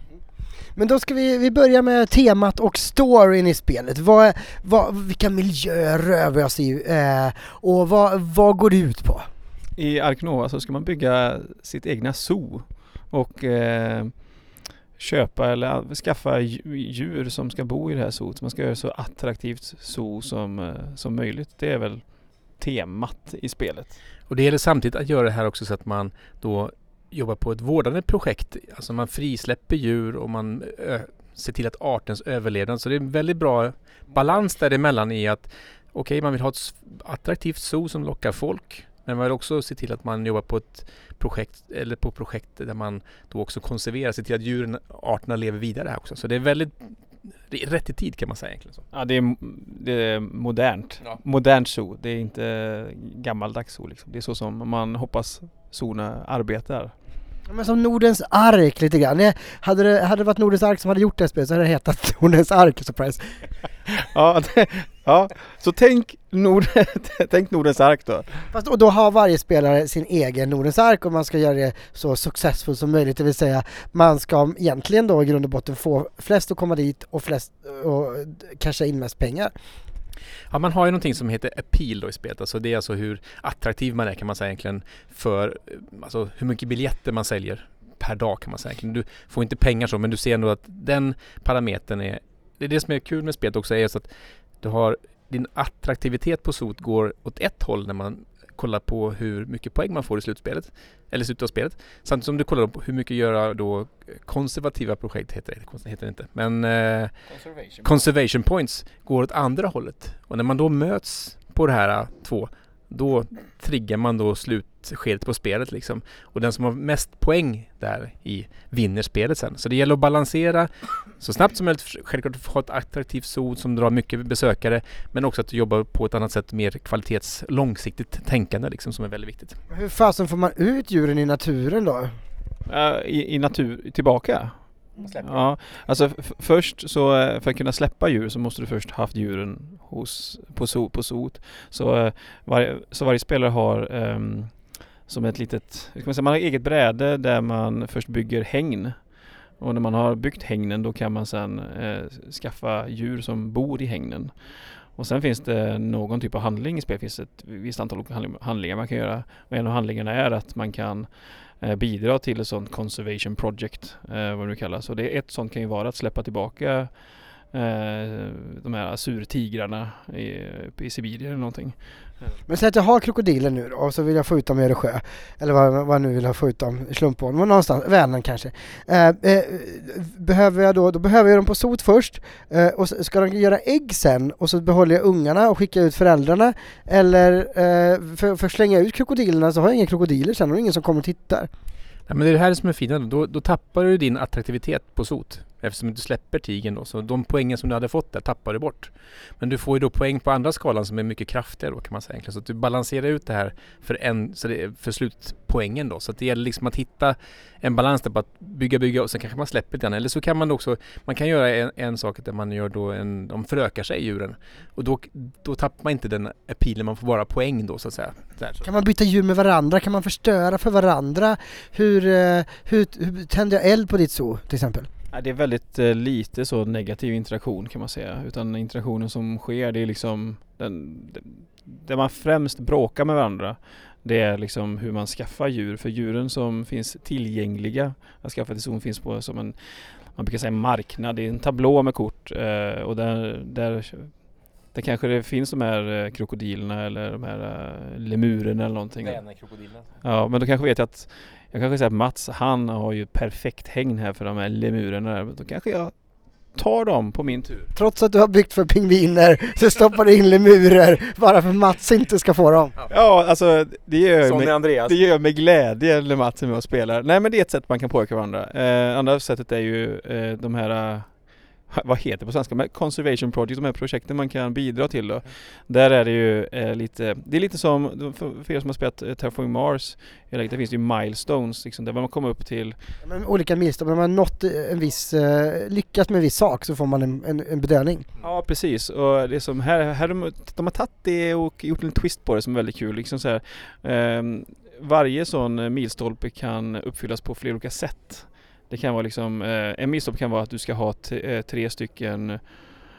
Men då ska vi, vi börja med temat och storyn i spelet. Vad, vad, vilka miljöer rör vi oss i eh, och vad, vad går det ut på? I Ark Nova så ska man bygga sitt egna zoo och eh, köpa eller skaffa djur som ska bo i det här zooet. Man ska göra det så attraktivt zoo som, eh, som möjligt. Det är väl temat i spelet. Och det gäller samtidigt att göra det här också så att man då jobbar på ett vårdande projekt. Alltså man frisläpper djur och man ser till att artens överlevnad. Så det är en väldigt bra balans däremellan i att okej, man vill ha ett attraktivt zoo som lockar folk men man vill också se till att man jobbar på ett projekt eller på projekt där man då också konserverar, ser till att djuren, arterna lever vidare här också. Så det är väldigt det är rätt i tid kan man säga egentligen. Så. Ja det är, det är modernt. Ja. Modernt zoo. Det är inte gammaldags zoo liksom. Det är så som man hoppas zoona arbetar. Men som Nordens ark lite grann. Hade det, hade det varit Nordens ark som hade gjort det här spelet så hade det hetat [LAUGHS] Nordens ark, surprise. [LAUGHS] Ja, det, ja. så tänk, Nord, [LAUGHS] tänk Nordens ark då. Fast och då har varje spelare sin egen Nordens ark och man ska göra det så successful som möjligt. Det vill säga man ska egentligen då i grund och botten få flest att komma dit och flest och casha in mest pengar. Ja, man har ju någonting som heter appeal då i spelet. Alltså det är alltså hur attraktiv man är kan man säga egentligen för eh, alltså hur mycket biljetter man säljer per dag kan man säga. Du får inte pengar så men du ser ändå att den parametern är det är det som är kul med spelet också är så att du har din attraktivitet på SOT går åt ett håll när man kollar på hur mycket poäng man får i slutspelet eller slutet av spelet. Samtidigt som du kollar på hur mycket göra då konservativa projekt heter det, heter det inte. Men eh, conservation points går åt andra hållet. Och när man då möts på det här två, då triggar man då slutskedet på spelet liksom. Och den som har mest poäng där i vinner spelet sen. Så det gäller att balansera så snabbt som möjligt. Självklart att få ett attraktivt zon som drar mycket besökare. Men också att jobba på ett annat sätt, mer kvalitets långsiktigt tänkande liksom som är väldigt viktigt. Hur fasen får man ut djuren i naturen då? Ja, i, I natur, tillbaka? Ja, alltså först så eh, för att kunna släppa djur så måste du först haft djuren hos, på, so, på sot. Så, eh, varje, så varje spelare har ehm, som ett litet, hur kan man säga, man har eget bräde där man först bygger hägn. Och när man har byggt hägnen då kan man sen eh, skaffa djur som bor i hägnen. Och sen finns det någon typ av handling i spelet. Det finns ett visst antal olika handlingar man kan göra. Och en av handlingarna är att man kan Eh, bidra till ett sånt conservation project, eh, vad det nu kallas. Och det ett sånt kan ju vara att släppa tillbaka de här surtigrarna i, i Sibirien eller någonting. Men säg att jag har krokodiler nu då, och så vill jag få ut dem i Öresjö. Eller vad, vad jag nu vill ha få ut dem i slumpån. Men någonstans, Vänern kanske. Eh, eh, behöver jag då, då behöver jag dem på sot först. Eh, och så ska de göra ägg sen och så behåller jag ungarna och skickar ut föräldrarna. Eller eh, för, för slänga ut krokodilerna så har jag inga krokodiler sen och ingen som kommer och tittar. Ja, men det är det här som är fina. Då, då tappar du din attraktivitet på sot. Eftersom du släpper tigern då. Så de poängen som du hade fått där tappar du bort. Men du får ju då poäng på andra skalan som är mycket kraftigare då kan man säga egentligen. Så att du balanserar ut det här för, en, så det för slutpoängen då. Så att det gäller liksom att hitta en balans där på att bygga, bygga och sen kanske man släpper lite grann. Eller så kan man också, man kan göra en, en sak där man gör då en, de förökar sig djuren. Och då, då tappar man inte den appealen, man får bara poäng då så att säga. Där, så. Kan man byta djur med varandra? Kan man förstöra för varandra? Hur, eh, hur, hur tänder jag eld på ditt zoo till exempel? Det är väldigt eh, lite så negativ interaktion kan man säga. Utan interaktionen som sker det är liksom den, där man främst bråkar med varandra. Det är liksom hur man skaffar djur. För djuren som finns tillgängliga att skaffa till zon finns på som en man brukar säga marknad. Det är en tablå med kort eh, och där, där där kanske det finns de här eh, krokodilerna eller de här lemurerna eller någonting. Ja, men då kanske vet jag att jag kanske säger att Mats, han har ju perfekt hägn här för de här lemurerna där. Då kanske jag tar dem på min tur. Trots att du har byggt för pingviner så stoppar du in lemurer bara för att Mats inte ska få dem. Ja, alltså det gör jag med, är Andreas. det gör med glädje när Mats är med och spelar. Nej men det är ett sätt man kan påverka varandra. Eh, andra sättet är ju eh, de här vad heter det på svenska? Men Conservation Project, de här projekten man kan bidra till då. Där är det ju eh, lite, det är lite som, för, för er som har spelat eh, Terraforming Mars, läget, där finns det ju milestones liksom, där man kommer upp till Men olika milstolpar, när man har nått en viss, eh, lyckats med en viss sak så får man en, en, en belöning. Ja precis och det är som här, här de, de har tagit det och gjort en twist på det som är väldigt kul. Liksom så här, ehm, varje sån eh, milstolpe kan uppfyllas på flera olika sätt. Det kan vara liksom, eh, en milstolpe kan vara att du ska ha eh, tre stycken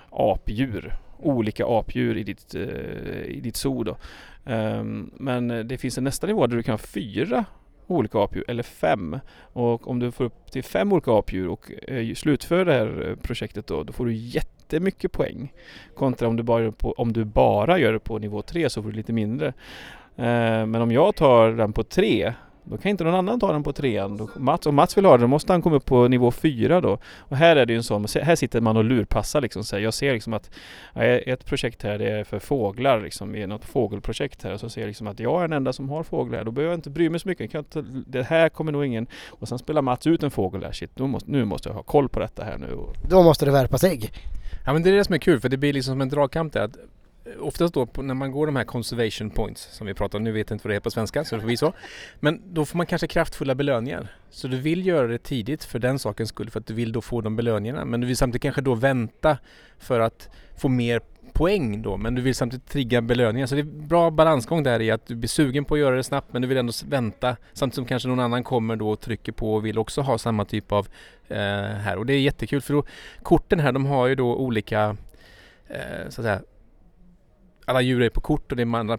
apdjur. Olika apdjur i ditt, eh, i ditt zoo då. Ehm, men det finns en nästa nivå där du kan ha fyra olika apdjur eller fem. Och om du får upp till fem olika apdjur och slutför det här projektet då, då får du jättemycket poäng. Kontra om du bara gör det på, om du bara gör det på nivå tre så får du lite mindre. Ehm, men om jag tar den på tre då kan inte någon annan ta den på trean. Mats, om Mats vill ha den, då måste han komma upp på nivå fyra då. Och här är det ju en sån, här sitter man och lurpassar liksom. Så jag ser liksom att ja, ett projekt här det är för fåglar liksom. Vi är något fågelprojekt här. Och så ser jag liksom att jag är den enda som har fåglar. Då behöver jag inte bry mig så mycket. Kan inte, det här kommer nog ingen... Och sen spelar Mats ut en fågel där. Shit, då måste, nu måste jag ha koll på detta här nu. Då måste det värpas ägg. Ja men det är det som är kul för det blir liksom som en dragkamp där. Att Eh, oftast då när man går de här conservation points som vi pratar om, nu vet jag inte vad det är på svenska så det får bli så. Men då får man kanske kraftfulla belöningar. Så du vill göra det tidigt för den sakens skull för att du vill då få de belöningarna. Men du vill samtidigt kanske då vänta för att få mer poäng då men du vill samtidigt trigga belöningar. Så det är bra balansgång där i att du blir sugen på att göra det snabbt men du vill ändå vänta samtidigt som kanske någon annan kommer då och trycker på och vill också ha samma typ av eh, här och det är jättekul för då korten här de har ju då olika eh, så att säga alla djur är på kort och det är andra,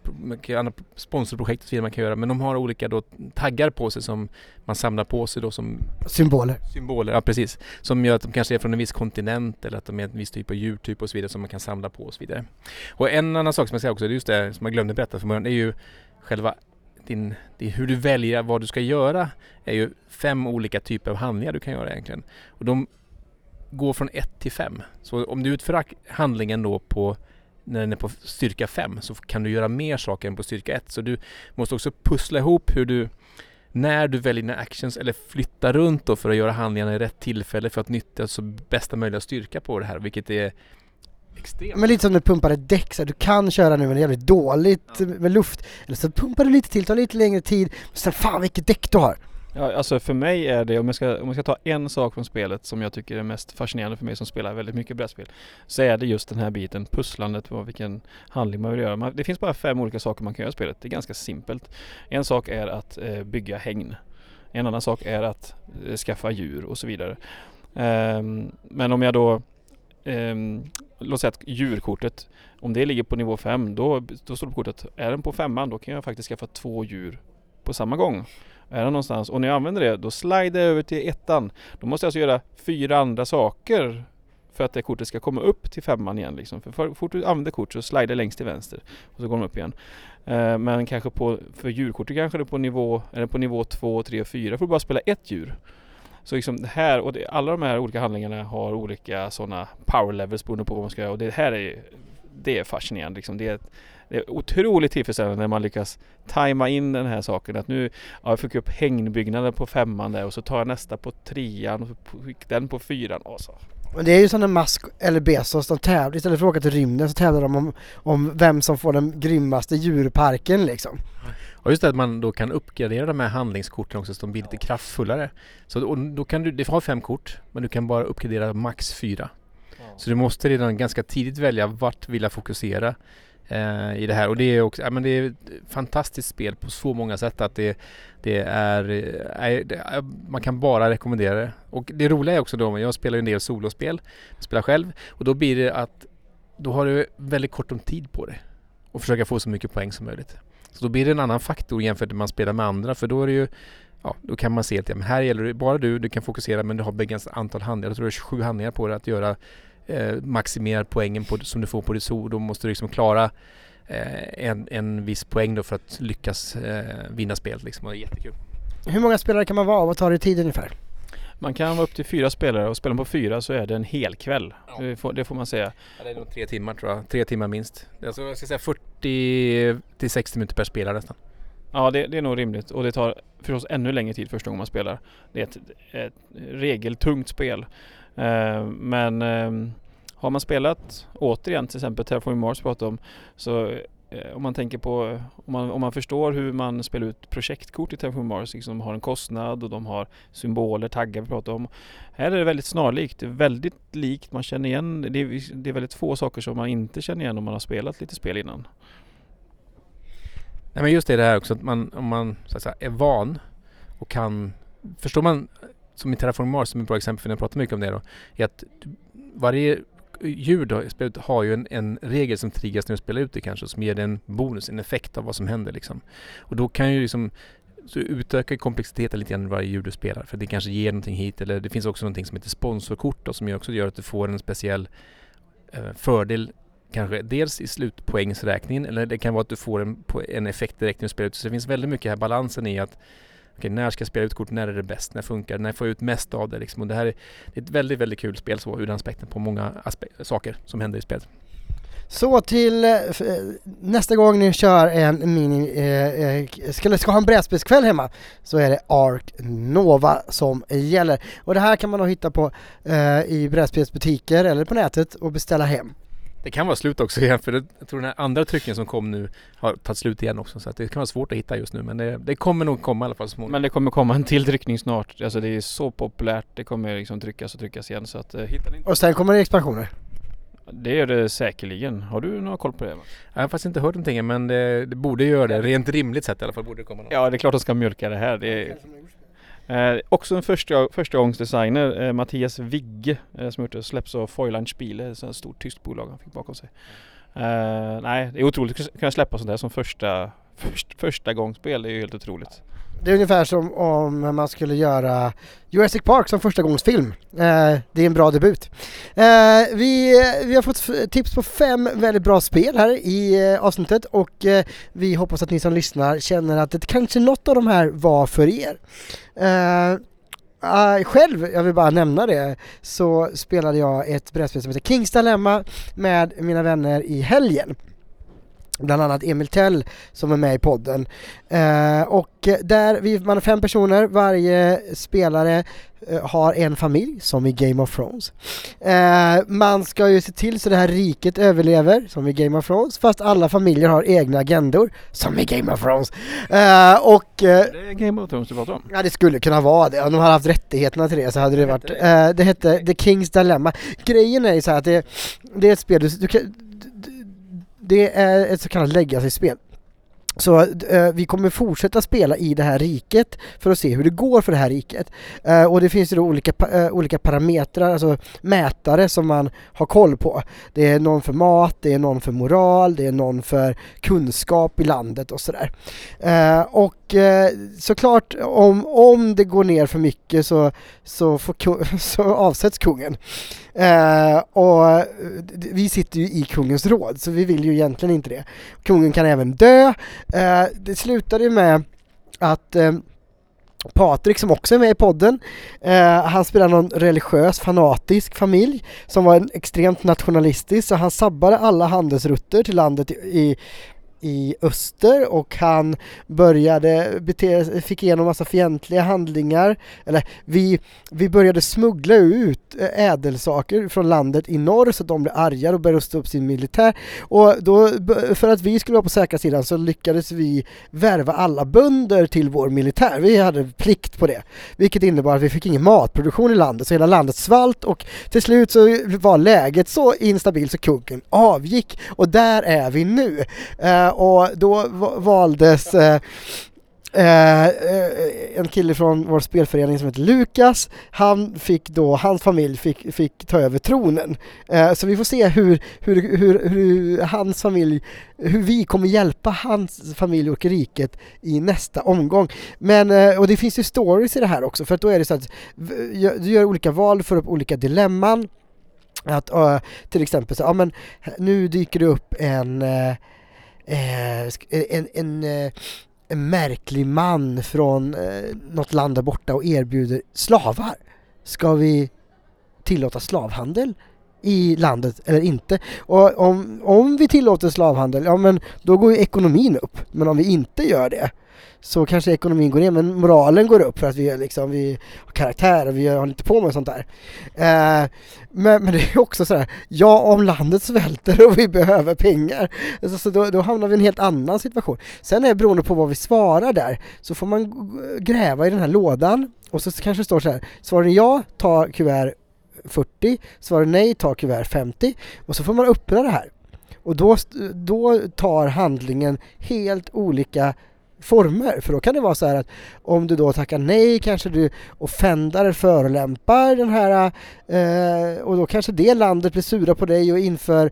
andra sponsorprojekt och så vidare man kan göra men de har olika då taggar på sig som man samlar på sig då som Symboler. symboler, ja precis. Som gör att de kanske är från en viss kontinent eller att de är en viss typ av djurtyp och så vidare som man kan samla på och så vidare. Och en annan sak som jag säger också, det är just det som jag glömde berätta från början, det är ju själva din, det hur du väljer vad du ska göra är ju fem olika typer av handlingar du kan göra egentligen. Och de går från 1 till 5. Så om du utför handlingen då på när den är på styrka 5 så kan du göra mer saker än på styrka 1. Så du måste också pussla ihop hur du när du väljer dina actions eller flyttar runt då för att göra handlingarna i rätt tillfälle för att nyttja så bästa möjliga styrka på det här vilket är extremt. Men lite som när du pumpar ett däck, så du kan köra nu men det är jävligt dåligt med luft. Eller så pumpar du lite till, tar lite längre tid, men sen fan vilket däck du har! Ja, alltså för mig är det, om jag, ska, om jag ska ta en sak från spelet som jag tycker är mest fascinerande för mig som spelar väldigt mycket brädspel. Så är det just den här biten, pusslandet på vilken handling man vill göra. Man, det finns bara fem olika saker man kan göra i spelet. Det är ganska simpelt. En sak är att eh, bygga hägn. En annan sak är att eh, skaffa djur och så vidare. Ehm, men om jag då Um, låt säga att djurkortet, om det ligger på nivå 5, då, då står det på kortet, är den på femman då kan jag faktiskt skaffa två djur på samma gång. Är den någonstans, och när jag använder det, då slider jag över till ettan. Då måste jag alltså göra fyra andra saker för att det kortet ska komma upp till femman igen. Liksom. För fort du använder kort så slider det längst till vänster och så går de upp igen. Eh, men kanske på, för djurkortet kanske det är på nivå, eller det på nivå 2, 3 och 4 får du bara spela ett djur. Så liksom det här, och det, alla de här olika handlingarna har olika sådana power levels beroende på vad man ska göra och det här är det är fascinerande liksom. Det är, det är otroligt tillfredsställande när man lyckas tajma in den här saken. Att nu, ja, jag fick upp hängbyggnaden på femman där och så tar jag nästa på trean och så fick den på fyran. Och så. Men det är ju som när Musk eller Bezos, de tävlar, istället för att åka till rymden så tävlar de om, om vem som får den grymmaste djurparken liksom. Och just det att man då kan uppgradera de här handlingskorten också så de blir lite kraftfullare. Så då kan du, det har fem kort men du kan bara uppgradera max fyra. Så du måste redan ganska tidigt välja vart vill jag fokusera eh, i det här. Och det är också, ja, men det är ett fantastiskt spel på så många sätt att det, det, är, eh, det eh, man kan bara rekommendera det. Och det roliga är också då, jag spelar ju en del solospel, jag spelar själv och då blir det att då har du väldigt kort om tid på dig och försöka få så mycket poäng som möjligt. Så då blir det en annan faktor jämfört med man spelar med andra för då är det ju Ja, då kan man se att ja, men här gäller det bara du, du kan fokusera men du har begränsat antal handlingar. Jag tror det är 27 handlingar på dig att göra eh, maximera poängen på, som du får på ditt sol. Då måste du liksom klara eh, en, en viss poäng då för att lyckas eh, vinna spelet liksom. Och det är jättekul. Hur många spelare kan man vara och vad tar det tid ungefär? Man kan vara upp till fyra spelare och spelar man på fyra så är det en hel kväll. Ja. Det, får, det får man säga. Ja, det är nog tre timmar tror jag. Tre timmar minst. Alltså, jag ska säga 40 till 60 minuter per spelare nästan. Ja, det, det är nog rimligt och det tar förstås ännu längre tid första gången man spelar. Det är ett, ett regeltungt spel. Eh, men ehm, har man spelat, återigen till exempel Terraforming Mars pratade om, så eh, om man tänker på, om man, om man förstår hur man spelar ut projektkort i Terraforming Mars, liksom har en kostnad och de har symboler, taggar vi pratade om. Här är det väldigt snarlikt, det är väldigt likt, man känner igen, det är, det är väldigt få saker som man inte känner igen om man har spelat lite spel innan. Nej men just det, det här också att man, om man så att säga, är van och kan, förstår man som i Terraform Mars som är ett bra exempel för jag pratar mycket om det då, är att du- varje djur då, i spelet har ju en, en regel som triggas när du spelar ut det kanske som ger dig en bonus, en effekt av vad som händer liksom. Och då kan ju liksom så utöka komplexiteten lite grann i varje djur du spelar för det kanske ger någonting hit eller det finns också någonting som heter sponsorkort då, som också gör att du får en speciell eh, fördel kanske dels i slutpoängsräkningen eller det kan vara att du får en, en effekt direkt när du spelar ut. Så det finns väldigt mycket här balansen i att okay, när ska jag spela ut kort, när är det bäst, när funkar det, när får jag ut mest av det liksom. Och det här är, det är ett väldigt, väldigt kul spel så ur den aspekten på många aspe- saker som händer i spelet. Så till eh, eh, nästa gång ni kör en mini, eh, eh ska, ska ha en brädspelskväll hemma så är det Ark Nova som gäller. Och det här kan man då hitta på eh, i brädspelsbutiker eller på nätet och beställa hem. Det kan vara slut också igen för det, jag tror den här andra trycken som kom nu har tagit slut igen också så att det kan vara svårt att hitta just nu men det, det kommer nog komma i alla fall småningom. Men det kommer komma en till tryckning snart. Alltså det är så populärt. Det kommer liksom tryckas och tryckas igen så att eh, hittar ni inte. Och sen kommer det expansioner. Det gör det säkerligen. Har du några koll på det? Jag har faktiskt inte hört någonting men det, det borde göra det. Rent rimligt sett i alla fall borde det komma något. Ja, det är klart att de ska mjölka det här. Det är, eh, också en första, förstagångsdesigner, eh, Mattias Vigge, eh, som gjort det, släpps av Feuerland Spiele, ett stort tyskt bolag han fick bakom sig. Eh, nej, det är otroligt att kunna släppa sånt här som första, [LAUGHS] först, första gångsspel. Det är ju helt otroligt. Det är ungefär som om man skulle göra Jurassic Park som förstagångsfilm. Eh, det är en bra debut. Eh, vi, eh, vi har fått tips på fem väldigt bra spel här i eh, avsnittet och eh, vi hoppas att ni som lyssnar känner att det kanske något av de här var för er. Eh, eh, själv, jag vill bara nämna det, så spelade jag ett brädspel som heter Kings Dilemma med mina vänner i helgen. Bland annat Emil Tell som är med i podden. Eh, och där, vi, man är fem personer, varje spelare eh, har en familj som i Game of Thrones. Eh, man ska ju se till så det här riket överlever som i Game of Thrones fast alla familjer har egna agendor som i Game of Thrones. Eh, och eh, Det är Game of Thrones du pratar om. Ja det skulle kunna vara det, om de hade haft rättigheterna till det så hade det varit, eh, det hette The Kings Dilemma. Grejen är ju så här att det, det är ett spel, du, du kan, det är ett så kallat legacy-spel. Så eh, vi kommer fortsätta spela i det här riket för att se hur det går för det här riket. Eh, och det finns ju då olika, pa- eh, olika parametrar, alltså mätare som man har koll på. Det är någon för mat, det är någon för moral, det är någon för kunskap i landet och sådär. Eh, och eh, såklart om, om det går ner för mycket så, så, får, ku- [LAUGHS] så avsätts kungen. Eh, och eh, vi sitter ju i kungens råd så vi vill ju egentligen inte det. Kungen kan även dö. Eh, det slutade ju med att eh, Patrik som också är med i podden, eh, han spelar någon religiös fanatisk familj som var en extremt nationalistisk så han sabbade alla handelsrutter till landet i, i i öster och han började bete fick igenom massa fientliga handlingar. Eller vi, vi började smuggla ut eh, ädelsaker från landet i norr så att de blev arga och började rusta upp sin militär. Och då, för att vi skulle vara på säkra sidan så lyckades vi värva alla bönder till vår militär. Vi hade plikt på det. Vilket innebar att vi fick ingen matproduktion i landet så hela landet svalt och till slut så var läget så instabilt så kungen avgick. Och där är vi nu. Uh, och då valdes eh, eh, en kille från vår spelförening som heter Lukas, han fick då, hans familj fick, fick ta över tronen. Eh, så vi får se hur, hur, hur, hur hans familj, hur vi kommer hjälpa hans familj och riket i nästa omgång. Men, eh, och det finns ju stories i det här också, för att då är det så att du gör olika val, du upp olika dilemman. Att eh, till exempel så, ja men nu dyker det upp en eh, Eh, eh, en, en, eh, en märklig man från eh, något land där borta och erbjuder slavar. Ska vi tillåta slavhandel i landet eller inte? Och om, om vi tillåter slavhandel, ja men då går ju ekonomin upp. Men om vi inte gör det så kanske ekonomin går ner men moralen går upp för att vi, är liksom, vi har karaktär och vi har inte på med sånt där. Eh, men, men det är också sådär, ja om landet svälter och vi behöver pengar, alltså, så då, då hamnar vi i en helt annan situation. Sen är det beroende på vad vi svarar där, så får man gräva i den här lådan och så kanske det står så här, svarar ni ja, ta kuvert 40, svarar ni nej, ta kuvert 50 och så får man öppna det här. Och då, då tar handlingen helt olika former. För då kan det vara så här att om du då tackar nej kanske du offendar eller förolämpar den här eh, och då kanske det landet blir sura på dig och inför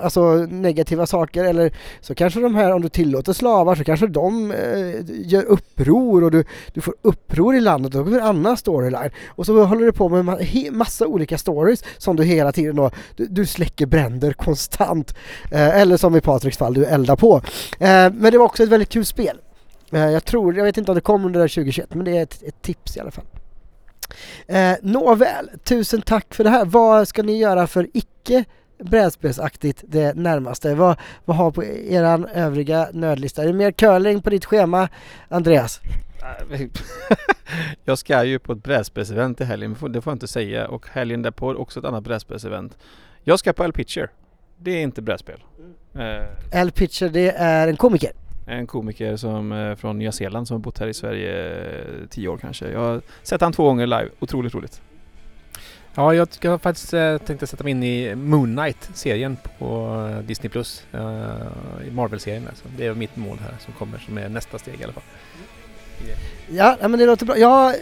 alltså negativa saker eller så kanske de här, om du tillåter slavar så kanske de eh, gör uppror och du, du får uppror i landet och då blir det en annan storyline. Och så håller du på med ma- massa olika stories som du hela tiden då, du, du släcker bränder konstant. Eh, eller som i Patriks fall, du eldar på. Eh, men det var också ett väldigt kul spel. Eh, jag tror, jag vet inte om det kommer under 2021 men det är ett, ett tips i alla fall. Eh, Nåväl, tusen tack för det här. Vad ska ni göra för icke brädspelsaktigt det närmaste? Vad, vad har på eran övriga nödlista? Är det mer curling på ditt schema, Andreas? [LAUGHS] jag ska ju på ett brädspelsevent i helgen, det får jag inte säga. Och helgen därpå också ett annat brädspelsevent. Jag ska på L-Pitcher. Det är inte brädspel. Eh, L. Pitcher, det är en komiker. En komiker som, eh, från Nya Zeeland som har bott här i Sverige eh, tio år kanske. Jag har sett han två gånger live. Otroligt roligt. Ja, jag, jag har faktiskt eh, tänkt sätta mig in i Moon Knight-serien på eh, Disney+. Plus. Uh, Marvel-serien alltså. Det är mitt mål här som kommer, som är nästa steg i alla fall. Ja, men det låter bra. Jag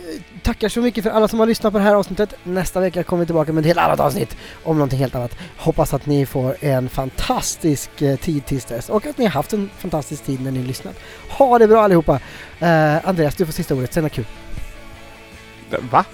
tackar så mycket för alla som har lyssnat på det här avsnittet. Nästa vecka kommer vi tillbaka med ett helt annat avsnitt om någonting helt annat. Hoppas att ni får en fantastisk eh, tid tills dess och att ni har haft en fantastisk tid när ni lyssnat. Ha det bra allihopa! Uh, Andreas, du får sista ordet. Säg något kul. Va?